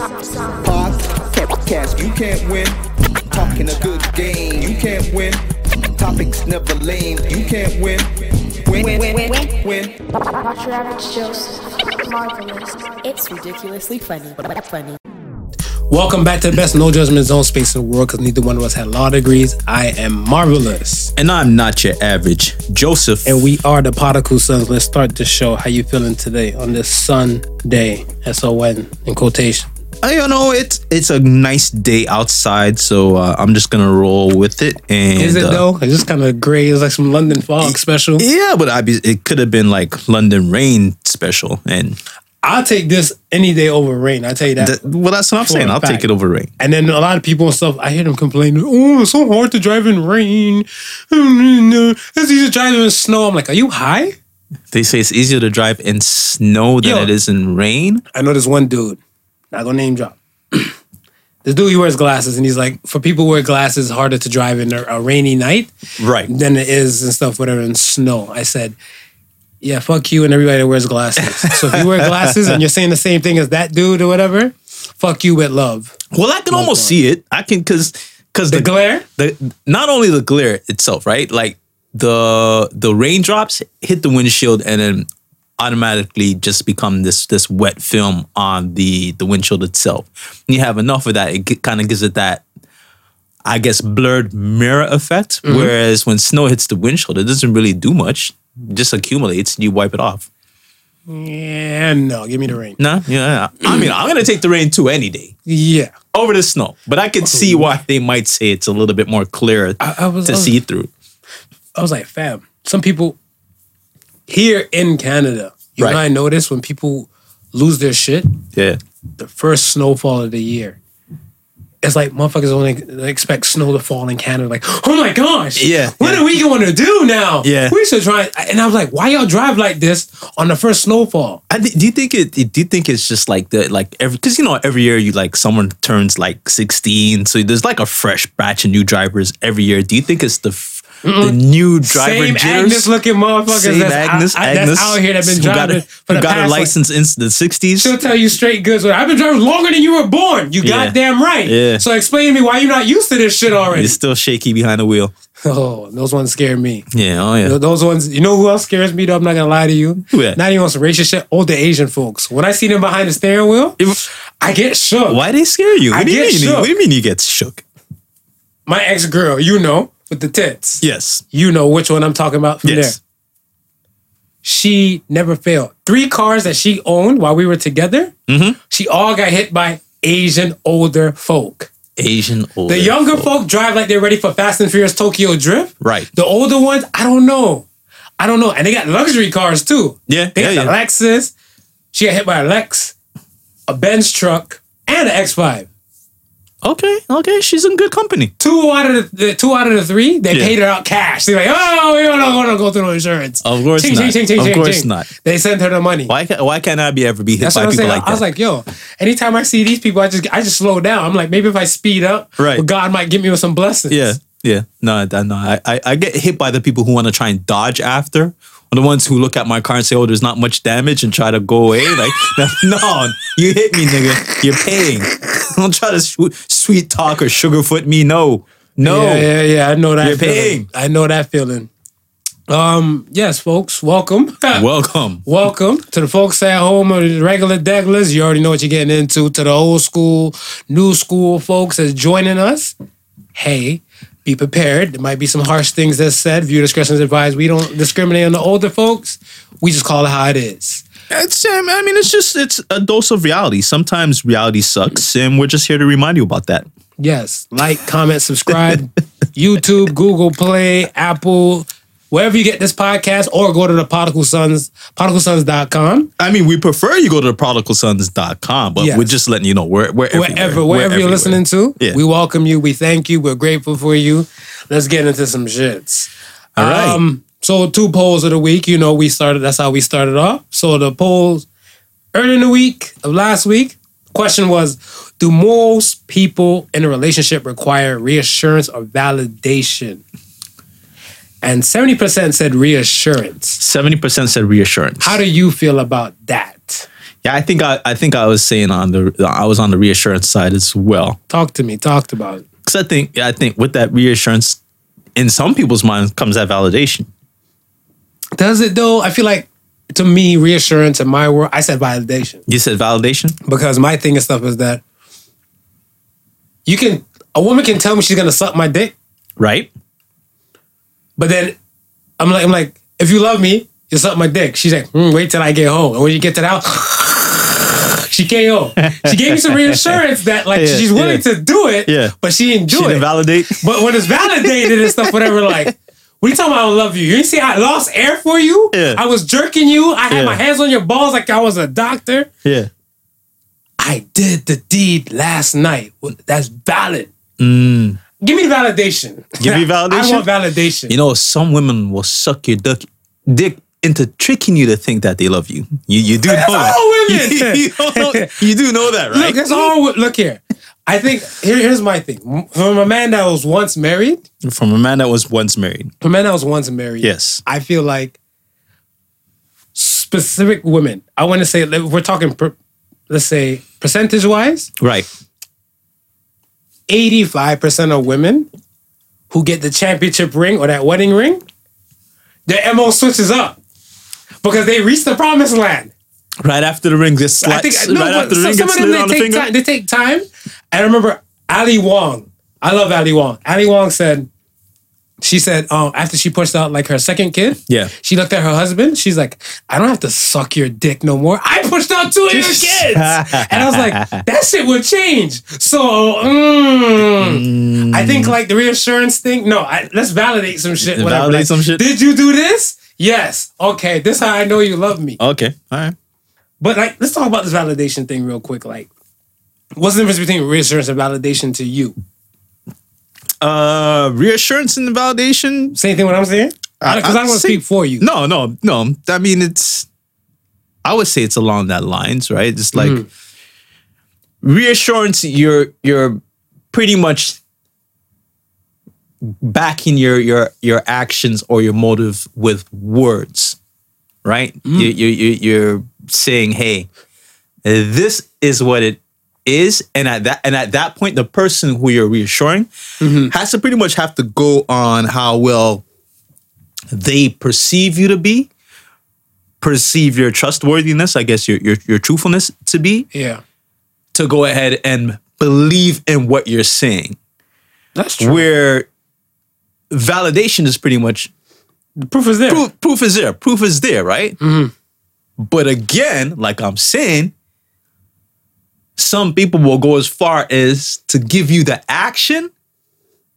Podcast, you can't win. Talking a good game, you can't win. Topics never lame, you can't win. Win, win, win, win, win. Watch your average Joseph. Marvelous. It's ridiculously funny, but funny. Welcome back to the best no judgment zone space in the world because neither one of us had law degrees. I am marvelous. And I'm not your average Joseph. And we are the Prodigal Sons. Let's start the show. How you feeling today on this Sunday? S-O-N in quotation. Uh, you know, it's it's a nice day outside, so uh, I'm just gonna roll with it. And Is it uh, though? It's just kind of gray. It's like some London fog special. Yeah, but I be, it could have been like London rain special, and I'll take this any day over rain. I tell you that. th- well, that's what I'm saying. I'll fact. take it over rain. And then a lot of people and stuff, I hear them complaining, oh, it's so hard to drive in rain. It's easy to drive in snow. I'm like, are you high? They say it's easier to drive in snow than Yo. it is in rain. I know this one dude, not gonna name drop. this dude, he wears glasses, and he's like, for people who wear glasses, harder to drive in a, a rainy night Right. than it is and stuff, whatever, in snow. I said, yeah, fuck you and everybody that wears glasses. so if you wear glasses and you're saying the same thing as that dude or whatever, fuck you with love. Well, I can almost see it. I can because because The glare? the not only the glare itself, right? Like the the raindrops hit the windshield and then automatically just become this this wet film on the the windshield itself. And you have enough of that, it kind of gives it that. I guess blurred mirror effect. Mm-hmm. Whereas when snow hits the windshield, it doesn't really do much. It just accumulates. You wipe it off. Yeah, no, give me the rain. No, yeah. I mean, I'm gonna take the rain too any day Yeah. over the snow. But I could see why they might say it's a little bit more clear I, I was, to I was- see through. I was like, fam, some people here in Canada, you Right. know, I notice when people lose their shit, Yeah. the first snowfall of the year. It's like motherfuckers only expect snow to fall in Canada. Like, oh my gosh, Yeah, What yeah. are we going to do now? Yeah. we should try. And I was like, why y'all drive like this on the first snowfall? I thi- do you think it? Do you think it's just like the like every because you know every year you like someone turns like sixteen, so there's like a fresh batch of new drivers every year. Do you think it's the f- the new driver Same jitters? Agnes looking motherfuckers Same that's, Agnes, out, I- Agnes that's out here that been driving a, for the got past like, license in the sixties. She'll tell you straight goods. I've been driving longer than you were born. You Yeah. goddamn right. Yeah. So explain to me why you're not used to this shit already. It's still shaky behind the wheel. Oh, those ones scare me. Yeah, oh yeah. Those ones, you know who else scares me though? I'm not gonna lie to you. Who that? Not even on some racist shit. Older Asian folks. When I see them behind the steering wheel, I get shook. Why they scare you? I What do you get mean? shook. What do you mean you get shook? My ex girl, you know, with the tits. Yes. You know which one I'm talking about from Yes. there. She never failed. Three cars that she owned while we were together, Mm-hmm. she all got hit by Asian older folk. Asian older. The younger folk drive like they're ready for Fast and Furious Tokyo Drift. Right. The older ones, I don't know. I don't know. And they got luxury cars too. Yeah, They got yeah, the. Lexus. She got hit by a Lex, a Benz truck, and an X5. Okay, okay. She's in good company. Two out of the, two out of the three, they Yeah. paid her out cash. They're like, oh, we don't want to go through no insurance. Of course not. ching, ching, ching, Of course not. They sent her the money. Why can why can't I be ever be hit That's by what I'm people saying. like I was like, yo, anytime I see these people, I just I just slow down. I'm like, maybe if I speed up, Right. God might give me with some blessings. yeah, yeah. No, I- no. I, I I get hit by the people who want to try and dodge after. Or the ones who look at my car and say, "Oh, there's not much damage," and try to go away. Like, no, you hit me, nigga. You're paying. Don't try to sweet, sweet talk or sugarfoot me. No, no. Yeah, yeah, yeah. I know that You're feeling. paying. I know that feeling. Um, yes, folks, welcome. Welcome. welcome to the folks at home or the regular deglers. You already know what you're getting into. To the old school, new school folks that's joining us. Hey, be prepared. There might be some harsh things that's said. View discretion is advised. We don't discriminate on the older folks. We just call it how it is. It's, I mean, it's just it's a dose of reality. Sometimes reality sucks, and we're just here to remind you about that. Yes. Like, comment, subscribe. YouTube, Google Play, Apple, wherever you get this podcast, or go to the Prodigal Sons, prodigalsons.com. I mean, we prefer you go to the prodigalsons.com, but Yes. we're just letting you know we're, we're. Wherever, wherever you're listening to, Yeah. we welcome you. We thank you. We're grateful for you. Let's get into some shits. All right. Um, so two polls of the week. You know, we started. That's how we started off. So the polls early in the week of last week. Question was: Do most people in a relationship require reassurance or validation? And seventy percent said reassurance. 70% said reassurance. How do you feel about that? Yeah, I think I, I think I was saying on the I was on the reassurance side as well. Talk to me. Talked about it. Because I think I think with that reassurance, in some people's minds comes that validation. Does it though? I feel like to me, reassurance in my world, I said validation You said validation, because my thing and stuff is that you can a woman can tell me she's gonna suck my dick, right? But then I'm like I'm like if you love me, you suck my dick. She's like, hmm, wait till I get home, and when you get to the house. She came home. She gave me some reassurance that like Yeah, she's willing yeah. to do it, Yeah. but she didn't do She it. didn't validate. But when it's validated and stuff, whatever, like, what are you talking about? I love you. You see I lost air for you? Yeah. I was jerking you. I had my hands on your balls like I was a doctor. Yeah. I did the deed last night. That's valid. Mm. Give me validation. Give me validation. I want validation. You know, some women will suck your dick, dick into tricking you to think that they love you. You you do know That's that. all women. You, you don't know- you do know that, right? Look, that's all. Look here. I think here, here's my thing. From a man that was once married, From a man that was once married. from a man that was once married. Yes. I feel like specific women. I want to say if we're talking. Per, let's say percentage wise, Right. 85% of women who get the championship ring or that wedding ring, their MO switches up because they reach the promised land. Right after the ring gets think no, right after the ring some gets of them slid they on the take finger. time. They take time. I remember Ali Wong. I love Ali Wong. Ali Wong said, she said, um, after she pushed out like her second kid, Yeah. she looked at her husband. She's like, I don't have to suck your dick no more. I pushed out two of your kids. and I was like, that shit would change. So, mm, I think like the reassurance thing, no, I, let's validate some shit. Whatever. Validate Like, some shit? Did you do this? Yes. Okay. This is how I know you love me. Okay. All right. But like, let's talk about this validation thing real quick. Like, what's the difference between reassurance and validation to you? Uh, reassurance and validation. Same thing. What I'm saying? Because I, don't want to speak for you. No, no, no. I mean, it's. I would say it's along that lines, right? It's like reassurance. You're you're pretty much backing your your your actions or your motive with words, right? You, you you you're saying, "Hey, this is what it is," and at that and at that point, the person who you're reassuring mm-hmm. has to pretty much have to go on how well they perceive you to be, perceive your trustworthiness, I guess your your your truthfulness to be, Yeah, to go ahead and believe in what you're saying. that's true. Where validation is pretty much the proof is there. proof, proof is there. Proof is there, right? Mm-hmm. But again, like I'm saying, some people will go as far as to give you the action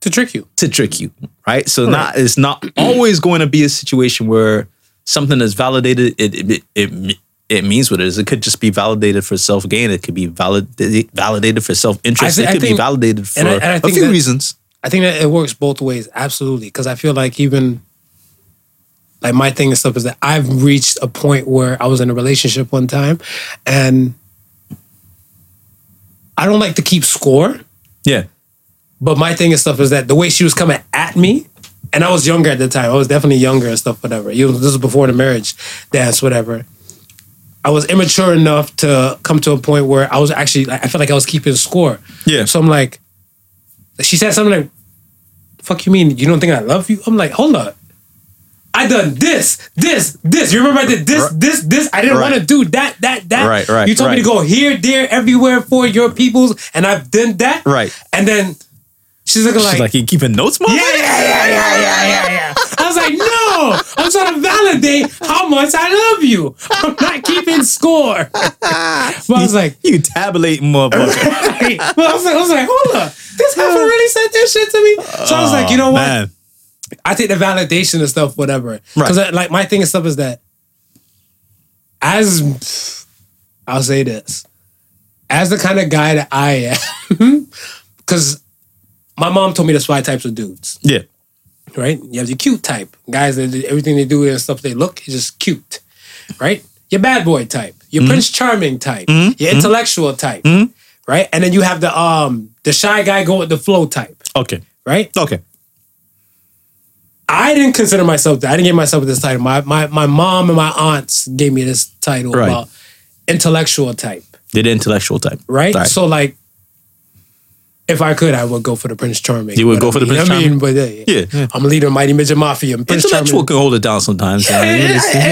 to trick you. to trick you, right? So not it's not always going to be a situation where something is validated. It it it, it means what it is. It could just be validated for self gain. It could be validated validated for self interest. It could be validated for and I- and I a think few that- reasons. I think that it works both ways, absolutely. Because I feel like even like my thing and stuff is that I've reached a point where I was in a relationship one time, and I don't like to keep score. Yeah, But my thing and stuff is that the way she was coming at me, and I was younger at the time. I was definitely younger and stuff, whatever. You know, this was before the marriage dance, whatever. I was immature enough to come to a point where I was actually, I felt like I was keeping score. Yeah. So I'm like, she said something like, "Fuck you mean you don't think I love you?" I'm like, hold up. I done this, this, this. You remember I did this, this, this. I didn't Right. want to do that, that, that. Right, right, You told me to go here, there, everywhere for your peoples, and I've done that. Right. And then she's looking like- she's like, like, you keeping notes, mom? yeah, yeah, yeah, yeah, yeah, yeah, yeah. I was like, no, I'm trying to validate how much I love you. I'm not keeping score. But I was like, You tabulating motherfucker. hey, but I was like, I was like, hold up. This heifer really said that shit to me. So I was like, you know what? Man. I take the validation and stuff, whatever. Because like my thing and stuff is that as I'll say this, as the kind of guy that I am, because my mom told me there's five types of dudes, Yeah. right? You have the cute type, guys that everything they do and stuff they look is just cute, right? Your bad boy type, your mm-hmm. Prince Charming type, mm-hmm. your mm-hmm. intellectual type, right? And then you have the um the shy guy go with the flow type, Okay. right? Okay. I didn't consider myself that. I didn't give myself this title. My my my mom and my aunts gave me this title Right. about intellectual type, They're the intellectual type, right? Right. So like, if I could, I would go for the Prince Charming. You would go for the I mean- Prince I mean, Charming? but yeah, Yeah, yeah. I'm a leader of Mighty Midget Mafia. and Prince intellectual Charming. can hold it down sometimes. Yeah. I,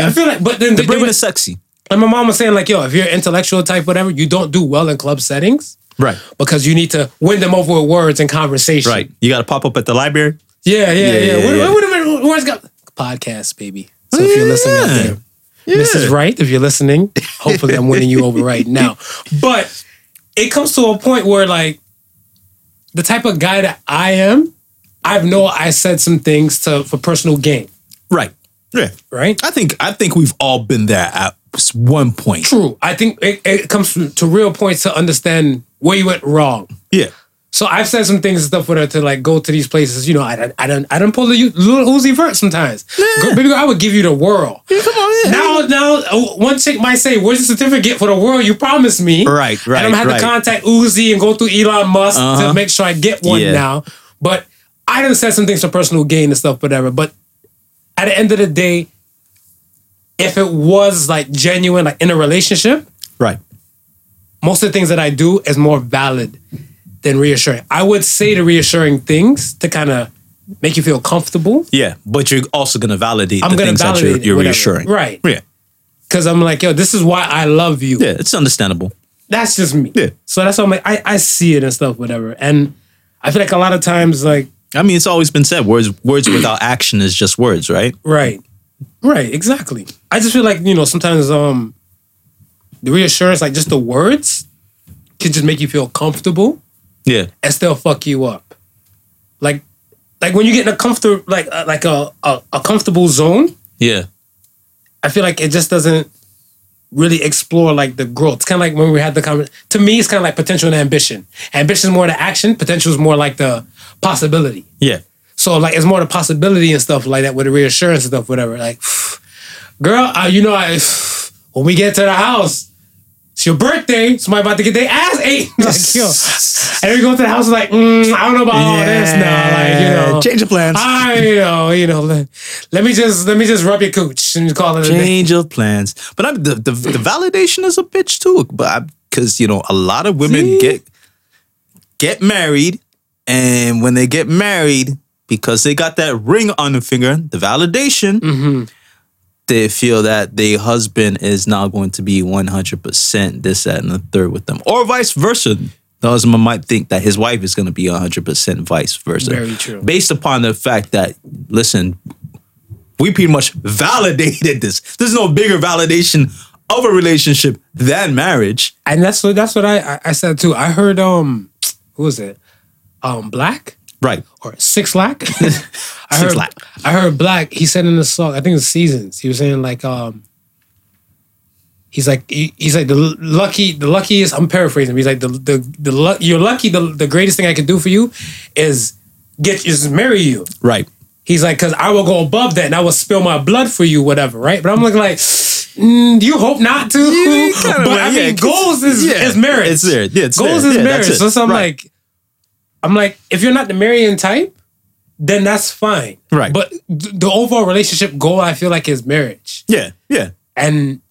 I- I feel like, but then the the, brain is sexy, and my mom was saying like, yo, if you're intellectual type, whatever, you don't do well in club settings right? because you need to win them over with words and conversation. Right. You got to pop up at the library. Yeah, yeah, yeah. yeah, What, yeah. what, what, where's got podcast, baby? So if you're oh, listening out there, Mrs. Right, if you're listening, hopefully I'm winning you over right now. But it comes to a point where like the type of guy that I am, I've know I said some things to for personal gain, Right. Yeah. right? I think I think we've all been there at one point. True. I think it, it comes to real points to understand where you went wrong. Yeah. So I've said some things and stuff with her to like go to these places. You know, I don't, I don't, I don't pull the little Uzi Vert sometimes. Girl, baby girl, I would give you the world. Come on. yeah. Now, now, uh, one chick might say, "Where's the certificate for the world you promised me?" Right, right, And I'm gonna have right. to contact Uzi and go through Elon Musk to Uh-huh. make sure I get one Yeah. now. But I done said some things for personal gain and stuff, whatever. But at the end of the day, if it was like genuine, like in a relationship, Right. most of the things that I do is more valid than reassuring. I would say the reassuring things to kind of make you feel comfortable Yeah. But you're also gonna validate I'm the gonna things that validate you're, you're whatever. reassuring. Right. Yeah. because I'm like, yo, this is why I love you. Yeah. It's understandable. That's just me. Yeah. So that's why I'm like, I, I see it and stuff, whatever. And I feel like a lot of times, like, I mean, it's always been said: words, words without action is just words, right? right, right, exactly. I just feel like you know sometimes um the reassurance, like just the words, can just make you feel comfortable Yeah. and still fuck you up. Like, like when you get in a comfortable, like uh, like a, a a comfortable zone, Yeah. I feel like it just doesn't really explore like the growth. It's kind of like when we had the comment. To me, it's kind of like potential and ambition. Ambition is more the action. Potential is more like the possibility. Yeah. So like it's more the possibility and stuff like that with the reassurance and stuff, whatever. Like, girl, uh, you know, I, when we get to the house, it's your birthday. Somebody about to get their ass ate. like, yo. And we go to the house like, mm, I don't know about all this now. Like, you know, Change of plans. I, you know, you know, let, let me just let me just rub your cooch and call it a day. Change of plans. But I'm, the, the the validation is a bitch too. But because you know a lot of women See? get get married, and when they get married, because they got that ring on the finger, the validation, Mm-hmm. They feel that the husband is not going to be 100% this, that, and the third with them. Or vice versa. The husband might think that his wife is going to be 100% vice versa. Very true. Based upon the fact that, listen, we pretty much validated this. There's no bigger validation of a relationship than marriage. And that's what that's what I, I said too. I heard um who was it? Um Black Right. or 6lack? I Six heard Lack. I heard Black. He said in the song, I think it's Seasons. He was saying like um he's like he- he's like the lucky the luckiest I'm paraphrasing. He's like the the the lu- you're lucky the the greatest thing I can do for you is get is marry you. Right. He's like, because I will go above that and I will spill my blood for you, whatever, right? But I'm looking like, mm, you hope not to? Yeah, but like- I mean, 'cause- goals is, yeah, is marriage. it's there. Yeah, it's goals there. is marriage. So, so I'm Right. like, I'm like, if you're not the marrying type, then that's fine. Right. But th- the overall relationship goal, I feel like, is marriage. Yeah. Yeah. And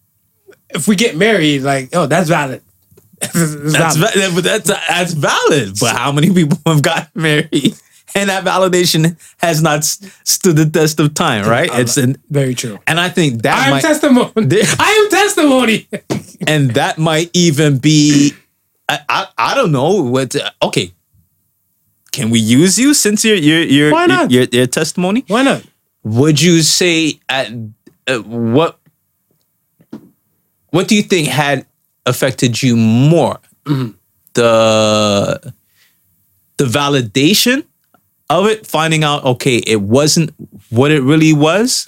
if we get married, like, oh, that's valid. That's valid. va- but that's that's valid. But how many people have gotten married and that validation has not stood the test of time? Right. It's an, Very true. and I think that I am might testimony. I am testimony. and that might even be I, I I don't know what okay. Can we use you since you're you're you're Why not? Your, your testimony? Why not? Would you say at uh, what what do you think had affected you more? The the validation of it, finding out okay, it wasn't what it really was,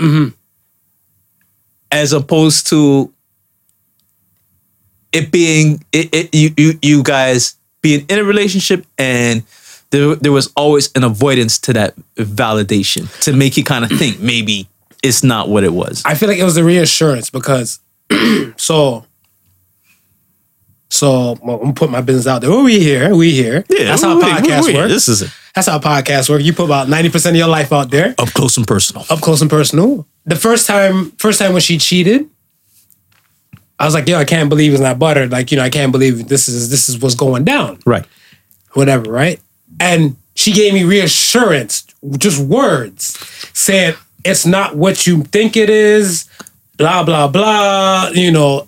as opposed to it being it, it you, you you guys being in a relationship and there, there was always an avoidance to that validation to make you kind of think maybe it's not what it was. I feel like it was the reassurance because so so well, I'm gonna my business out there. Well, we here, we here. Yeah, that's how wait, podcasts work. This is it. That's how podcasts work. You put about ninety percent of your life out there, Up close and personal. up close and personal. The first time, first time when she cheated, I was like, yo, I can't believe it's not butter. Like, you know, I can't believe this is this is what's going down. Right. Whatever, right? And she gave me reassurance, just words, saying it's not what you think it is, blah, blah, blah. You know,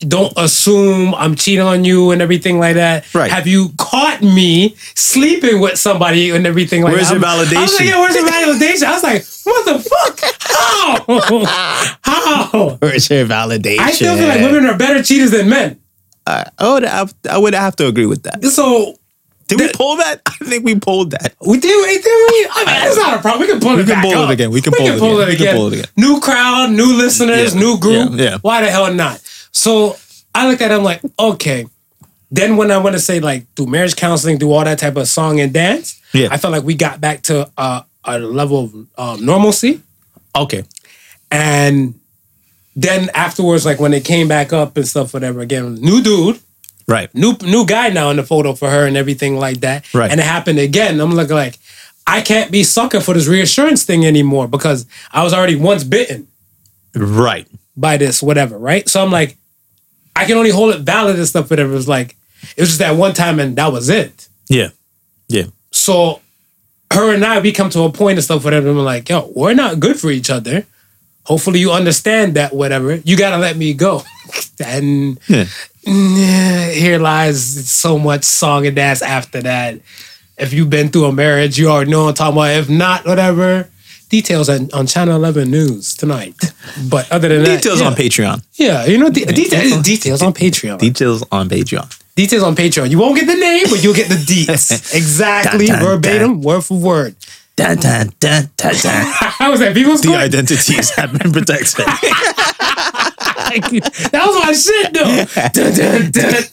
don't assume I'm cheating on you and everything like that. Right. Have you caught me sleeping with somebody and everything like Where's that? Where's your I'm- I was validation? like, yeah, where's your validation? I was like, what the fuck? How? How? Where's your validation? I still feel like women are better cheaters than men. I would have, I would have to agree with that. So Did we pull that? I think we pulled that. we did, we did we? I mean, it's not a problem. We can pull it can back pull it again. We can pull it again. We can pull it again. New crowd, new listeners, Yeah. new group. Yeah, yeah. Why the hell not? So I looked at it, I'm like, okay. Then when I want to say like do marriage counseling, do all that type of song and dance, Yeah. I felt like we got back to uh, a level of um, normalcy. Okay. And then afterwards, like when it came back up and stuff, whatever, again, new dude, Right. new new guy now in the photo for her and everything like that. Right. And it happened again. I'm looking like, I can't be sucker for this reassurance thing anymore because I was already once bitten Right. by this, whatever, right? So I'm like, I can only hold it valid and stuff, whatever. It was like, it was just that one time and that was it. Yeah. Yeah. So her and I, we come to a point and stuff, whatever. And we're like, yo, we're not good for each other. Hopefully you understand that, whatever. You gotta let me go. and Yeah. here lies so much song and dance after that. If you've been through a marriage, you already know what I'm talking about. If not, whatever. Details on, on Channel 11 News tonight. But other than that, Details yeah. on Patreon. Yeah, you know, de- details, details on Patreon. Details on Patreon. details on Patreon. You won't get the name, but you'll get the deets. exactly, Dun, dun, verbatim, word for word. Dun, dun, dun, dun, dun. How was that? People's court? the identities have been protected. that was my shit though. Dun, dun, dun.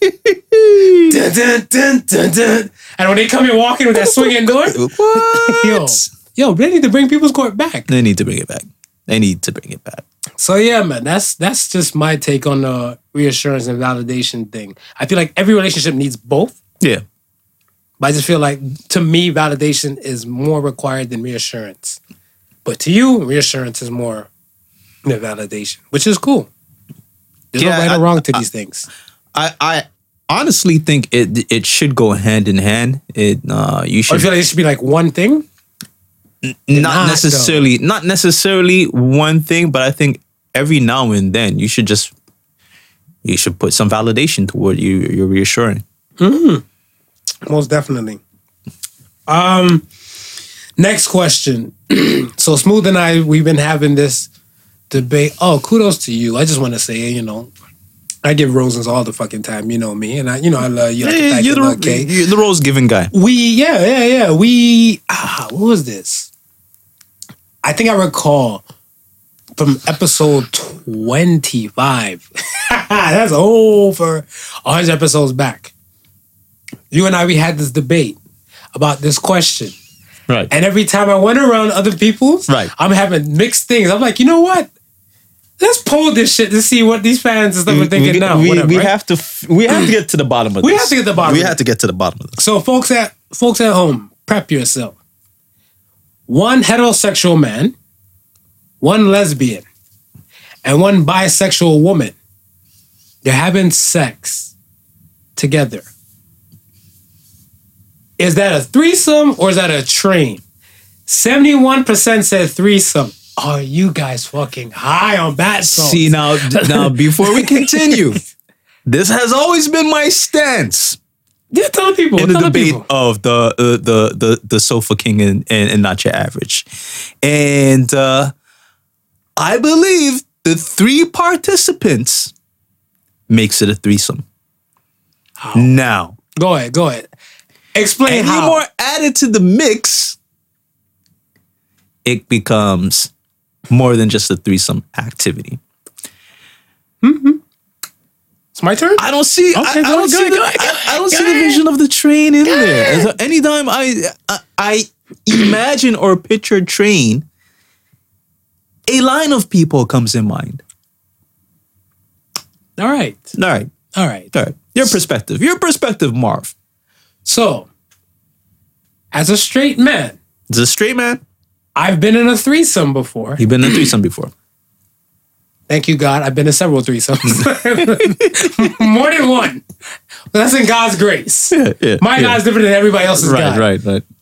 Dun, dun, dun, dun, dun. And when they come in walking with that swinging door, yo, yo, they need to bring People's Court back. They need to bring it back. They need to bring it back. So yeah, man, that's that's just my take on the reassurance and validation thing. I feel like every relationship needs both. Yeah. But I just feel like to me, validation is more required than reassurance. But to you, reassurance is more than validation, which is cool. There's Yeah, no right I- or wrong to these things. I, I honestly think it it should go hand in hand. It uh you Or should I feel like it should be like one thing. not not, necessarily not necessarily one thing, but I think every now and then you should just you should put some validation toward you you're reassuring. Most definitely. Um, next question. so Smooth and I, we've been having this debate. Oh, kudos to you. I just want to say, you know, I give roses all the fucking time. You know me, and I, you know, I love you. Like Yeah, you're, the, cake. you're the rose giving guy. We yeah yeah yeah we ah what was this? I think I recall from episode twenty five. That's over hundred episodes back. You and I we had this debate about this question, Right. and every time I went around other people's, Right. I'm having mixed things. I'm like, you know what? Let's poll this shit to see what these fans and stuff are thinking we, now. we, whatever, we right? have to f- we have to get to the bottom of We this. We have to get to the bottom We have to get to the bottom of this. So folks at folks at home, prep yourself. One heterosexual man, one lesbian, and one bisexual woman. They're having sex together. Is that a threesome or is that a train? 71% said threesome. Are you guys fucking high on bat salts? See now now before we continue, this has always been my stance yeah, tell people. in the debate people. of the uh, the the the sofa king and, and and not your average, and uh, I believe the three participants makes it a threesome. Now, Go ahead, go ahead. Explain any how. more added to the mix, it becomes more than just a threesome activity. Mm-hmm. It's my turn? I don't see. I, Okay, I go don't see. The, I, I don't see the vision of the train in there. So anytime I, I I imagine or picture train, a line of people comes in mind. All right. All right, All right. all right. Your perspective. Your perspective, Marv. So, as a straight man, As a straight man, I've been in a threesome before. you've been in a threesome before. Thank you, God. I've been in several threesomes. More than one. But that's in God's grace. yeah, My yeah. God's different than everybody else's Right, God. right, right. You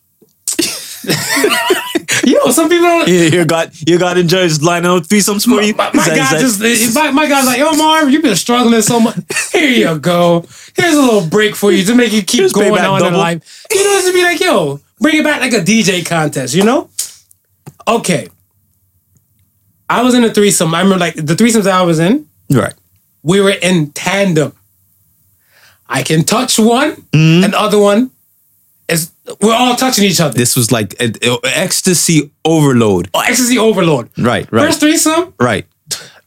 know, some people don't. Yeah, your God, your God enjoys lining up threesomes for you. My, my that- is God that- just my, my God's like, yo, Marv, you've been struggling so much. Here you go. Here's a little break for you to make you keep going on in life. You know, to be like, yo, bring it back like a DJ contest, you know? Okay. I was in a threesome. I remember like the threesomes that I was in, right. we were in tandem. I can touch one, Mm-hmm. and the other one is we're all touching each other. This was like a, a- uh, ecstasy overload. Oh, ecstasy overload. Right, right, First threesome, right.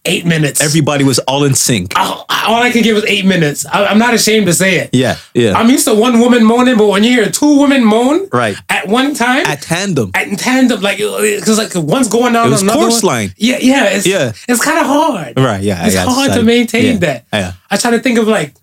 eight minutes. Everybody was all in sync. all, all I could give was eight minutes. I, I'm not ashamed to say it. Yeah, yeah. I'm used to one woman moaning, but when you hear two women moan Right. at one time, At tandem. at tandem, like uh, because like one's going down, It was another course one. line. Yeah, yeah, it's, Yeah. it's kind of hard. Right, yeah, it's yeah, hard it's to maintain yeah, that. yeah. I try to think of like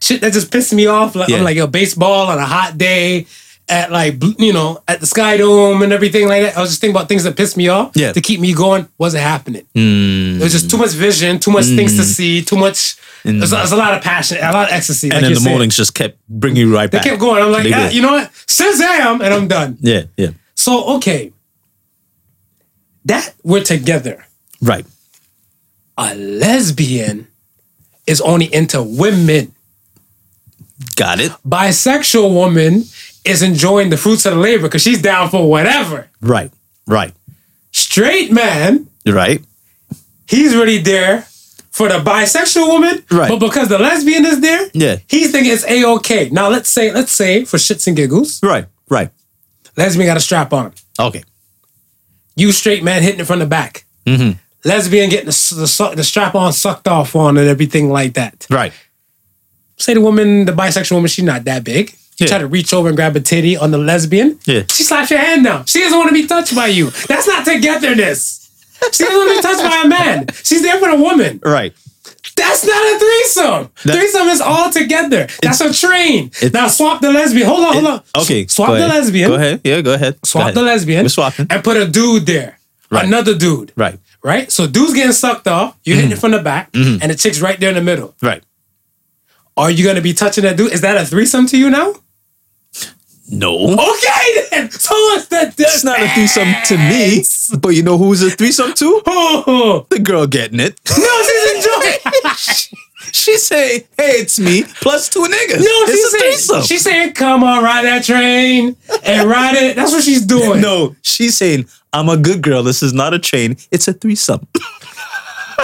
shit that just pissed me off. Like Yeah. I'm like yo, baseball on a hot day at like you know at the Sky Dome and everything like that. I was just thinking about things that pissed me off. Yeah. to keep me going wasn't happening. Mm. There was just too much vision, too much things to see, too much. There's, there's a lot of passion, a lot of ecstasy. and like then the saying. mornings just kept bringing you right They back. kept going. I'm like, They ah, you know what? Shazam! And I'm done. Yeah, yeah. So, okay. That we're together. Right. A lesbian is only into women. Got it. Bisexual woman is enjoying the fruits of the labor because she's down for whatever. Right. Right. Straight man, Right. he's really there for the bisexual woman. Right. But because the lesbian is there, Yeah. he's thinking it's a-okay. Now let's say, let's say for shits and giggles, Right. Right. lesbian got a strap on. Okay. You straight man hitting it from the back. Mm-hmm. Lesbian getting the, the, the strap on sucked off on and everything like that. Right. Say the woman, the bisexual woman, she's not that big. You Yeah. try to reach over and grab a titty on the lesbian. Yeah. She slaps your hand down. She doesn't want to be touched by you. That's not togetherness. She doesn't want to be touched by a man. She's there for the woman. Right. That's not a threesome. That- threesome is all together. That's a train. now swap the lesbian. Hold on, hold on. Okay. Swap the ahead. lesbian. Go ahead. Yeah. Go ahead. Go Swap ahead. the lesbian. We're swapping. And put a dude there. Right. Another dude. Right. Right? So dude's getting sucked off. You're hitting mm-hmm. it from the back. Mm-hmm. And the chick's right there in the middle. Right. Are you gonna be touching that dude? Is that a threesome to you now? No. Okay then. So what's the It's not a threesome to me, but you know who's a threesome to? Oh, The girl getting it. no, she's enjoying. she say, "Hey, it's me plus two niggas." No, it's she's a saying, threesome. she's saying, "Come on, ride that train and ride it." That's what she's doing. no, she's saying, "I'm a good girl. This is not a train. It's a threesome."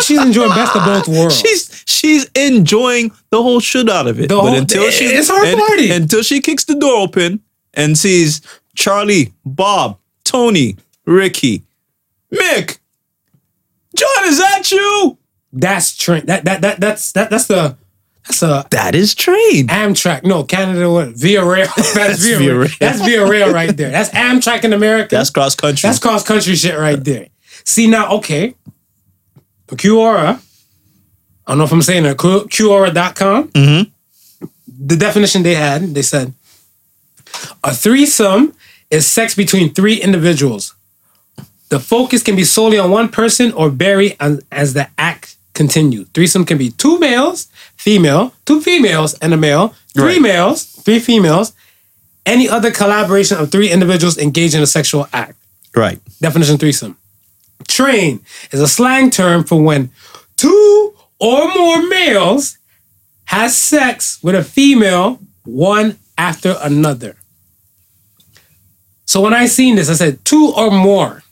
She's enjoying best of both worlds. she's she's enjoying the whole shit out of it. The but whole- until she it's her and- party. until she kicks the door open and sees Charlie, Bob, Tony, Ricky, Mick, John, is that you? that's train. That that that that's that that's the that's a That is train. Amtrak. No, Canada. What? Via Rail. That's, Via, Via Rail. Rail. That's Via Rail right there. That's Amtrak in America. That's cross country. That's cross country shit right there. See now, okay. Quora, I don't know if I'm saying it, Quora.com. Mm-hmm. The definition they had, they said, a threesome is sex between three individuals. The focus can be solely on one person or vary as, as the act continues. Threesome can be two males, female, two females, and a male, three Right. males, three females, any other collaboration of three individuals engaged in a sexual act. right. Definition threesome. Train is a slang term for when two or more males has sex with a female one after another. So when I seen this, I said two or more,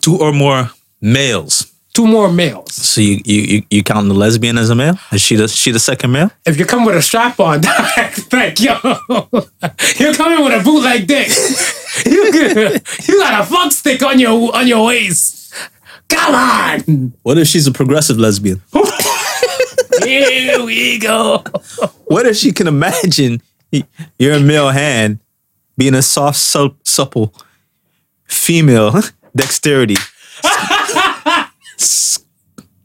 Two or more males. two more males. So you you you, you count the lesbian as a male? Is she the she the second male? If you come with a strap on, like yo, you're coming with a bootleg dick. you, you got a fuck stick on your on your waist. Come on. What if she's a progressive lesbian? Here we go. What if she can imagine y- your male hand being a soft, sup- supple female dexterity,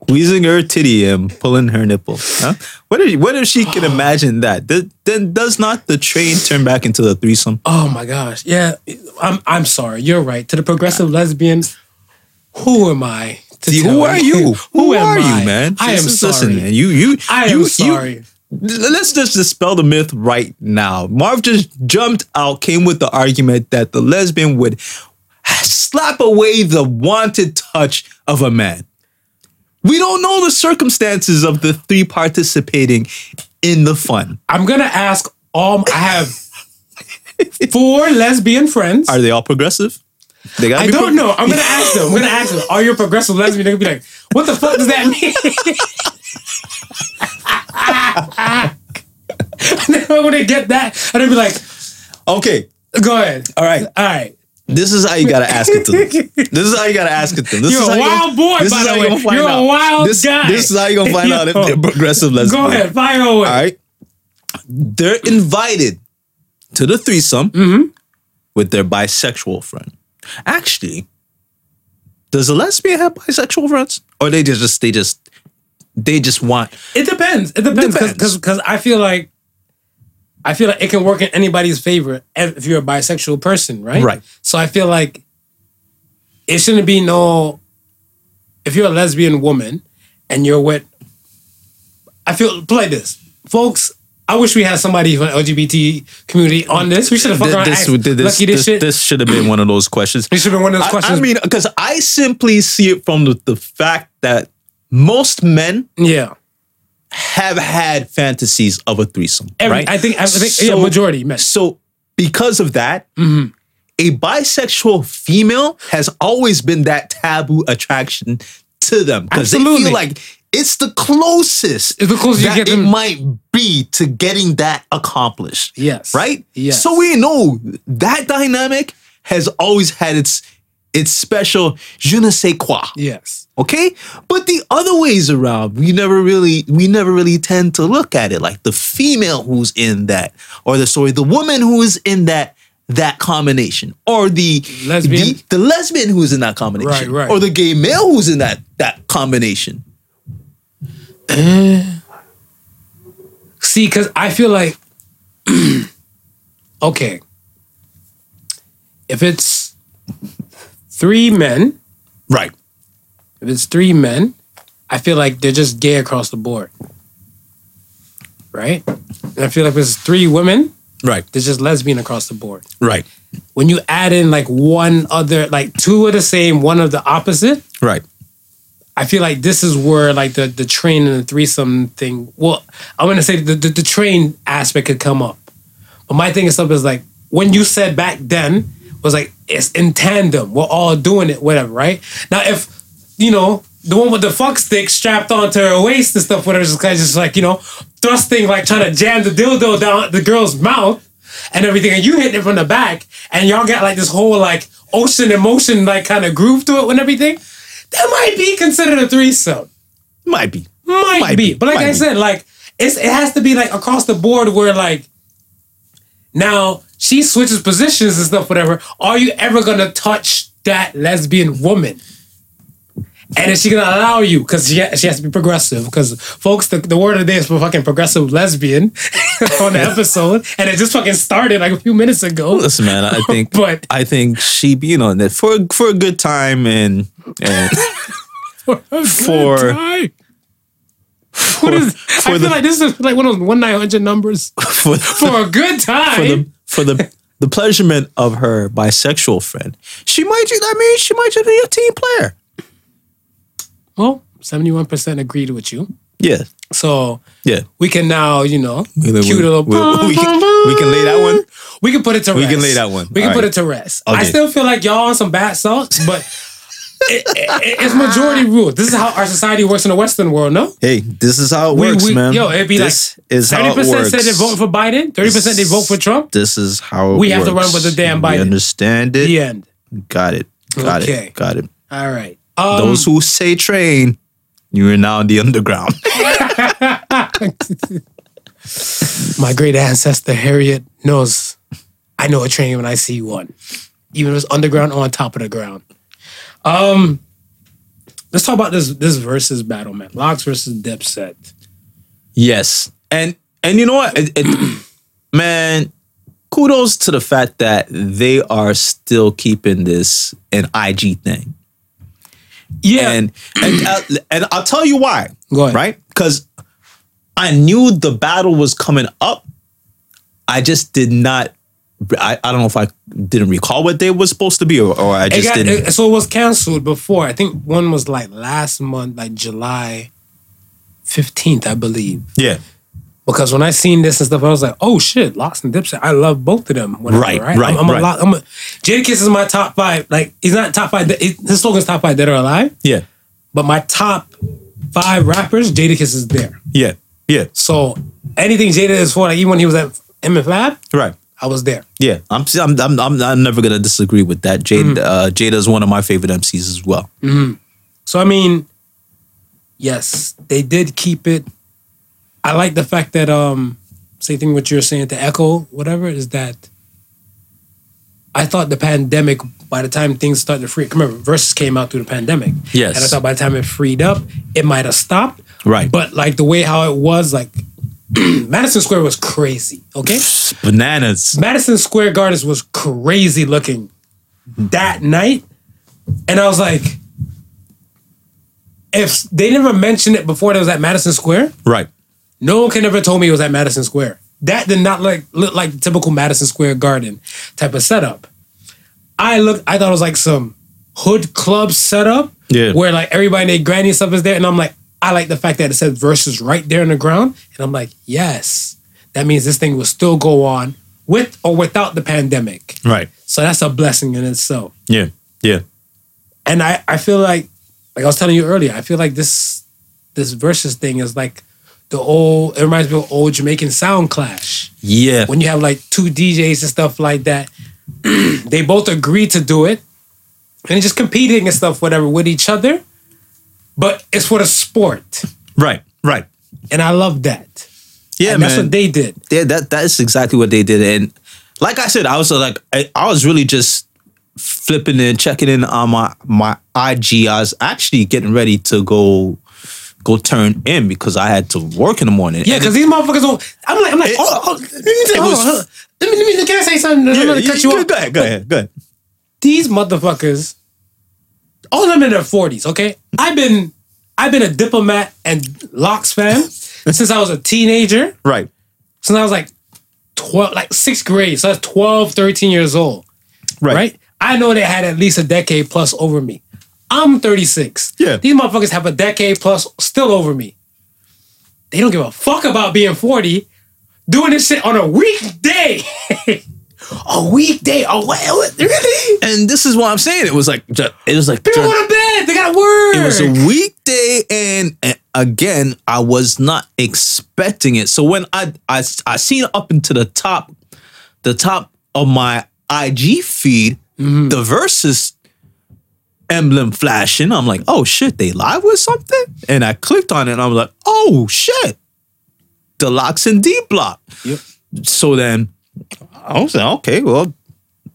squeezing her titty and pulling her nipple? Huh? What if what if she can imagine that? Th- Then does not the train turn back into the threesome? Oh my gosh. Yeah, I'm I'm sorry. You're right. To the progressive lesbian, who am I to See, who are you? Who, am are I? you, man? I am sorry. Listen, man. You, you, I you, am sorry. You, let's just dispel the myth right now. Marv just jumped out, came with the argument that the lesbian would slap away the wanted touch of a man. We don't know the circumstances of the three participating in the fun. I'm gonna ask all. I have four lesbian friends. Are they all progressive? They gotta I be don't pro- know. I'm gonna ask them. I'm gonna ask them. Are you a progressive lesbian? They're gonna be like, "What the fuck does that mean?" and then when they get that, and they'll be like, Okay, "Go ahead." all right. All right. This is how you gotta ask it to them. This is how you gotta ask it to them. This You're is a wild gonna- boy, this by is the how way. gonna find You're a wild this, guy. This is how you gonna find out if they're progressive lesbian. Go ahead. Fire away. All right. They're invited to the threesome Mm-hmm. with their bisexual friend. Actually, does a lesbian have bisexual friends, or they just, they just they just want? It depends. It depends because I feel like I feel like it can work in anybody's favor if you're a bisexual person, right? Right. So I feel like it shouldn't be no. If you're a lesbian woman and you're with, I feel like this, folks. I wish we had somebody from the LGBT community on this. We should have fucking around This, asked this, Lucky this, this, shit. this should have been one of those questions. This should have been one of those I- questions. I, mean, because I simply see it from the, the fact that most men yeah. Have had fantasies of a threesome, Every, right? I think I think yeah, majority men. So because of that, Mm-hmm. a bisexual female has always been that taboo attraction to them because they feel like it's the closest It's the closest that it might be to getting that accomplished. Yes. Right? Yes. So we know that dynamic has always had its its special je ne sais quoi. Yes. Okay? But the other ways around, we never really we never really tend to look at it like the female who's in that or the sorry, the woman who is in that that combination or the Lesbian? the, the lesbian who's in that combination Right, right. or the gay male who's in that that combination. Eh. See, because I feel like, okay, if it's three men, Right. if it's three men, I feel like they're just gay across the board. Right? And I feel like if it's three women, Right. they're just lesbian across the board. Right. When you add in like one other, like two of the same, one of the opposite, Right. I feel like this is where like the the train and the threesome thing. Well, I'm gonna say the the, the train aspect could come up, but my thing is something is like when you said back then was like it's in tandem. We're all doing it, whatever, right? Now if you know the one with the fuck stick strapped onto her waist and stuff, whatever, just kind of just like you know thrusting like trying to jam the dildo down the girl's mouth and everything, and you hitting it from the back, and y'all got like this whole like ocean emotion like kind of groove to it and everything. That might be considered a threesome. Might be. Might, Might be. be. But like Might I be. said, like it's it has to be like across the board where like now she switches positions and stuff, whatever. Are you ever gonna touch that lesbian woman? And is she gonna allow you? Because she, ha- she has to be progressive. Because folks, the, the word of the day is for fucking progressive lesbian on the episode, and it just fucking started like a few minutes ago. Listen, man, I think But- I think she be you know that for for a good time and and For- what is? I feel the- like this is like one of those one nine hundred numbers for for a good time. for the for the the pleasurement of her bisexual friend. She might ju- I mean she might just be a team player. Well, 71% agreed with you. Yeah. So Yeah. we can now, you know, We- cue we- the little. we- we can- we can lay that one? We can put it to We rest. can lay that one. We can All put right. it to rest. I still feel like y'all on some bad salts, but it, it- it's majority rule. This is how our society works in the Western world, no? Hey, this is how it We- works, we- man. Yo, it'd be this like is how it 30% works. said they vote for Biden, 30% they vote for Trump. This is how it We have to run with the damn We Biden. understand it. The end. Got it. Got Okay. it. Got it. All right. Um, Those who say train, you are now in the underground. my great ancestor Harriet knows I know a train when I see one, even if it's underground or on top of the ground. Um, let's talk about this this versus battle, man. Lox versus Dipset. Yes, and and you know what, It- it- man, kudos to the fact that they are still keeping this an IG thing. Yeah. and and, uh, and I'll tell you why. Go ahead. Right? Because I knew the battle was coming up. I just did not. I, I don't know if I didn't recall what day was supposed to be, or, or I It just got, didn't. it- so it was canceled before. I think one was like last month, like July fifteenth, I believe. yeah, Because when I seen this and stuff, I was like, "Oh shit, Lox and Dipset." I love both of them. Whatever, Right, right, right, I'm, I'm right. a lot. I'm a, Jadakiss is my top five. Like he's not top five. His slogan's top five dead or alive. yeah, But my top five rappers, Jadakiss is there. yeah, yeah. So anything Jada is for, like even when he was at M and Right. I was there. Yeah, I'm I'm I'm I'm, never gonna disagree with that. Jada uh, Jada is one of my favorite MCs as well. So I mean, yes, they did keep it. I like the fact that um, same thing what you're saying to echo whatever is that. I thought the pandemic. By the time things started to free, remember Verzuz came out through the pandemic. Yes. and I thought by the time it freed up, it might have stopped. Right. But like the way how it was, like Madison Square was crazy. Okay, Bananas. Madison Square Gardens was crazy looking that night. And I was like, if they never mentioned it before that was at Madison Square, Right. no one can ever told me it was at Madison Square. That did not like look like the typical Madison Square Garden type of setup. I looked, I thought it was like some hood club setup. Yeah. Where like everybody and their granny stuff is there. And I'm like, I like the fact that it says Verzuz right there in the ground. And I'm like, yes. That means this thing will still go on with or without the pandemic. Right. So that's a blessing in itself. Yeah. Yeah. And I, I feel like, like I was telling you earlier, I feel like this this Verzuz thing is like the old. It reminds me of old Jamaican sound clash Yeah. when you have like two DJs and stuff like that. they both agree to do it, and just competing and stuff, whatever, with each other. But it's for the sport, Right. Right. and I love that. Yeah, and man. that's what they did. yeah, that that is exactly what they did. And like I said, I was like, I, I was really just flipping and checking in on my my IG. I was actually getting ready to go go turn in because I had to work in the morning. Yeah, because these motherfuckers. Don't, I'm like, I'm like, It- oh, oh, let me tell- it hold was- on, hold on. Let me, let me, can I say something? I'm gonna cut you go, off. go ahead, go ahead, go ahead. these motherfuckers, all of them in their forties. Okay, I've been I've been a diplomat and Lox fan since I was a teenager. Right, Since I was like twelve, like sixth grade. So I was 12, 13 years old. right, Right. I know they had at least a decade plus over me. I'm 36. Yeah. These motherfuckers have a decade plus still over me. They don't give a fuck about being 40, doing this shit on a weekday. a weekday. Oh, what? Really? And this is what I'm saying. It was like it was like People go to bed. They gotta work. it was a weekday, and, and again, I was not expecting it. So when I I I seen up into the top, the top of my IG feed, mm-hmm. the Verzuz emblem flashing. I'm like, oh shit, they live with something, and I clicked on it, and I was like, oh shit, the Lox and D block. Yep. So then I was like, okay, well,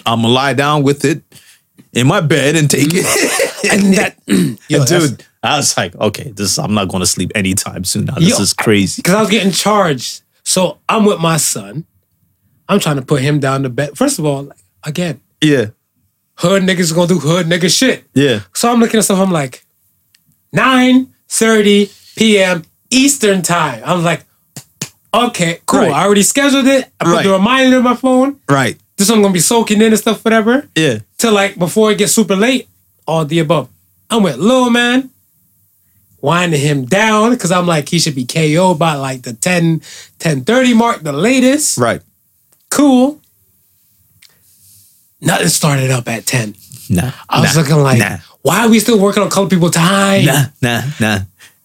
I'm gonna lie down with it in my bed and take it. Mm. and that, yo, dude, I was like, okay, this I'm not going to sleep anytime soon. Now this Yo, is crazy. because I was getting charged. So I'm with my son. I'm trying to put him down to bed. First of all, like, again, Yeah, hood niggas gonna do hood nigga shit. yeah, So I'm looking at stuff. I'm like, 9:30 p.m. Eastern time. I'm like, okay, cool. Right. I already scheduled it. I put Right. the reminder in my phone. right. This one gonna be soaking in and stuff, whatever. Yeah, Till like before it gets super late. All the above. I'm with Lil Man, winding him down because I'm like he should be KO by like the 10, 10 mark, the latest. right. Cool. Nothing started up at 10. Nah, I was nah, looking like, nah, why are we still working on color people time? nah, nah, nah.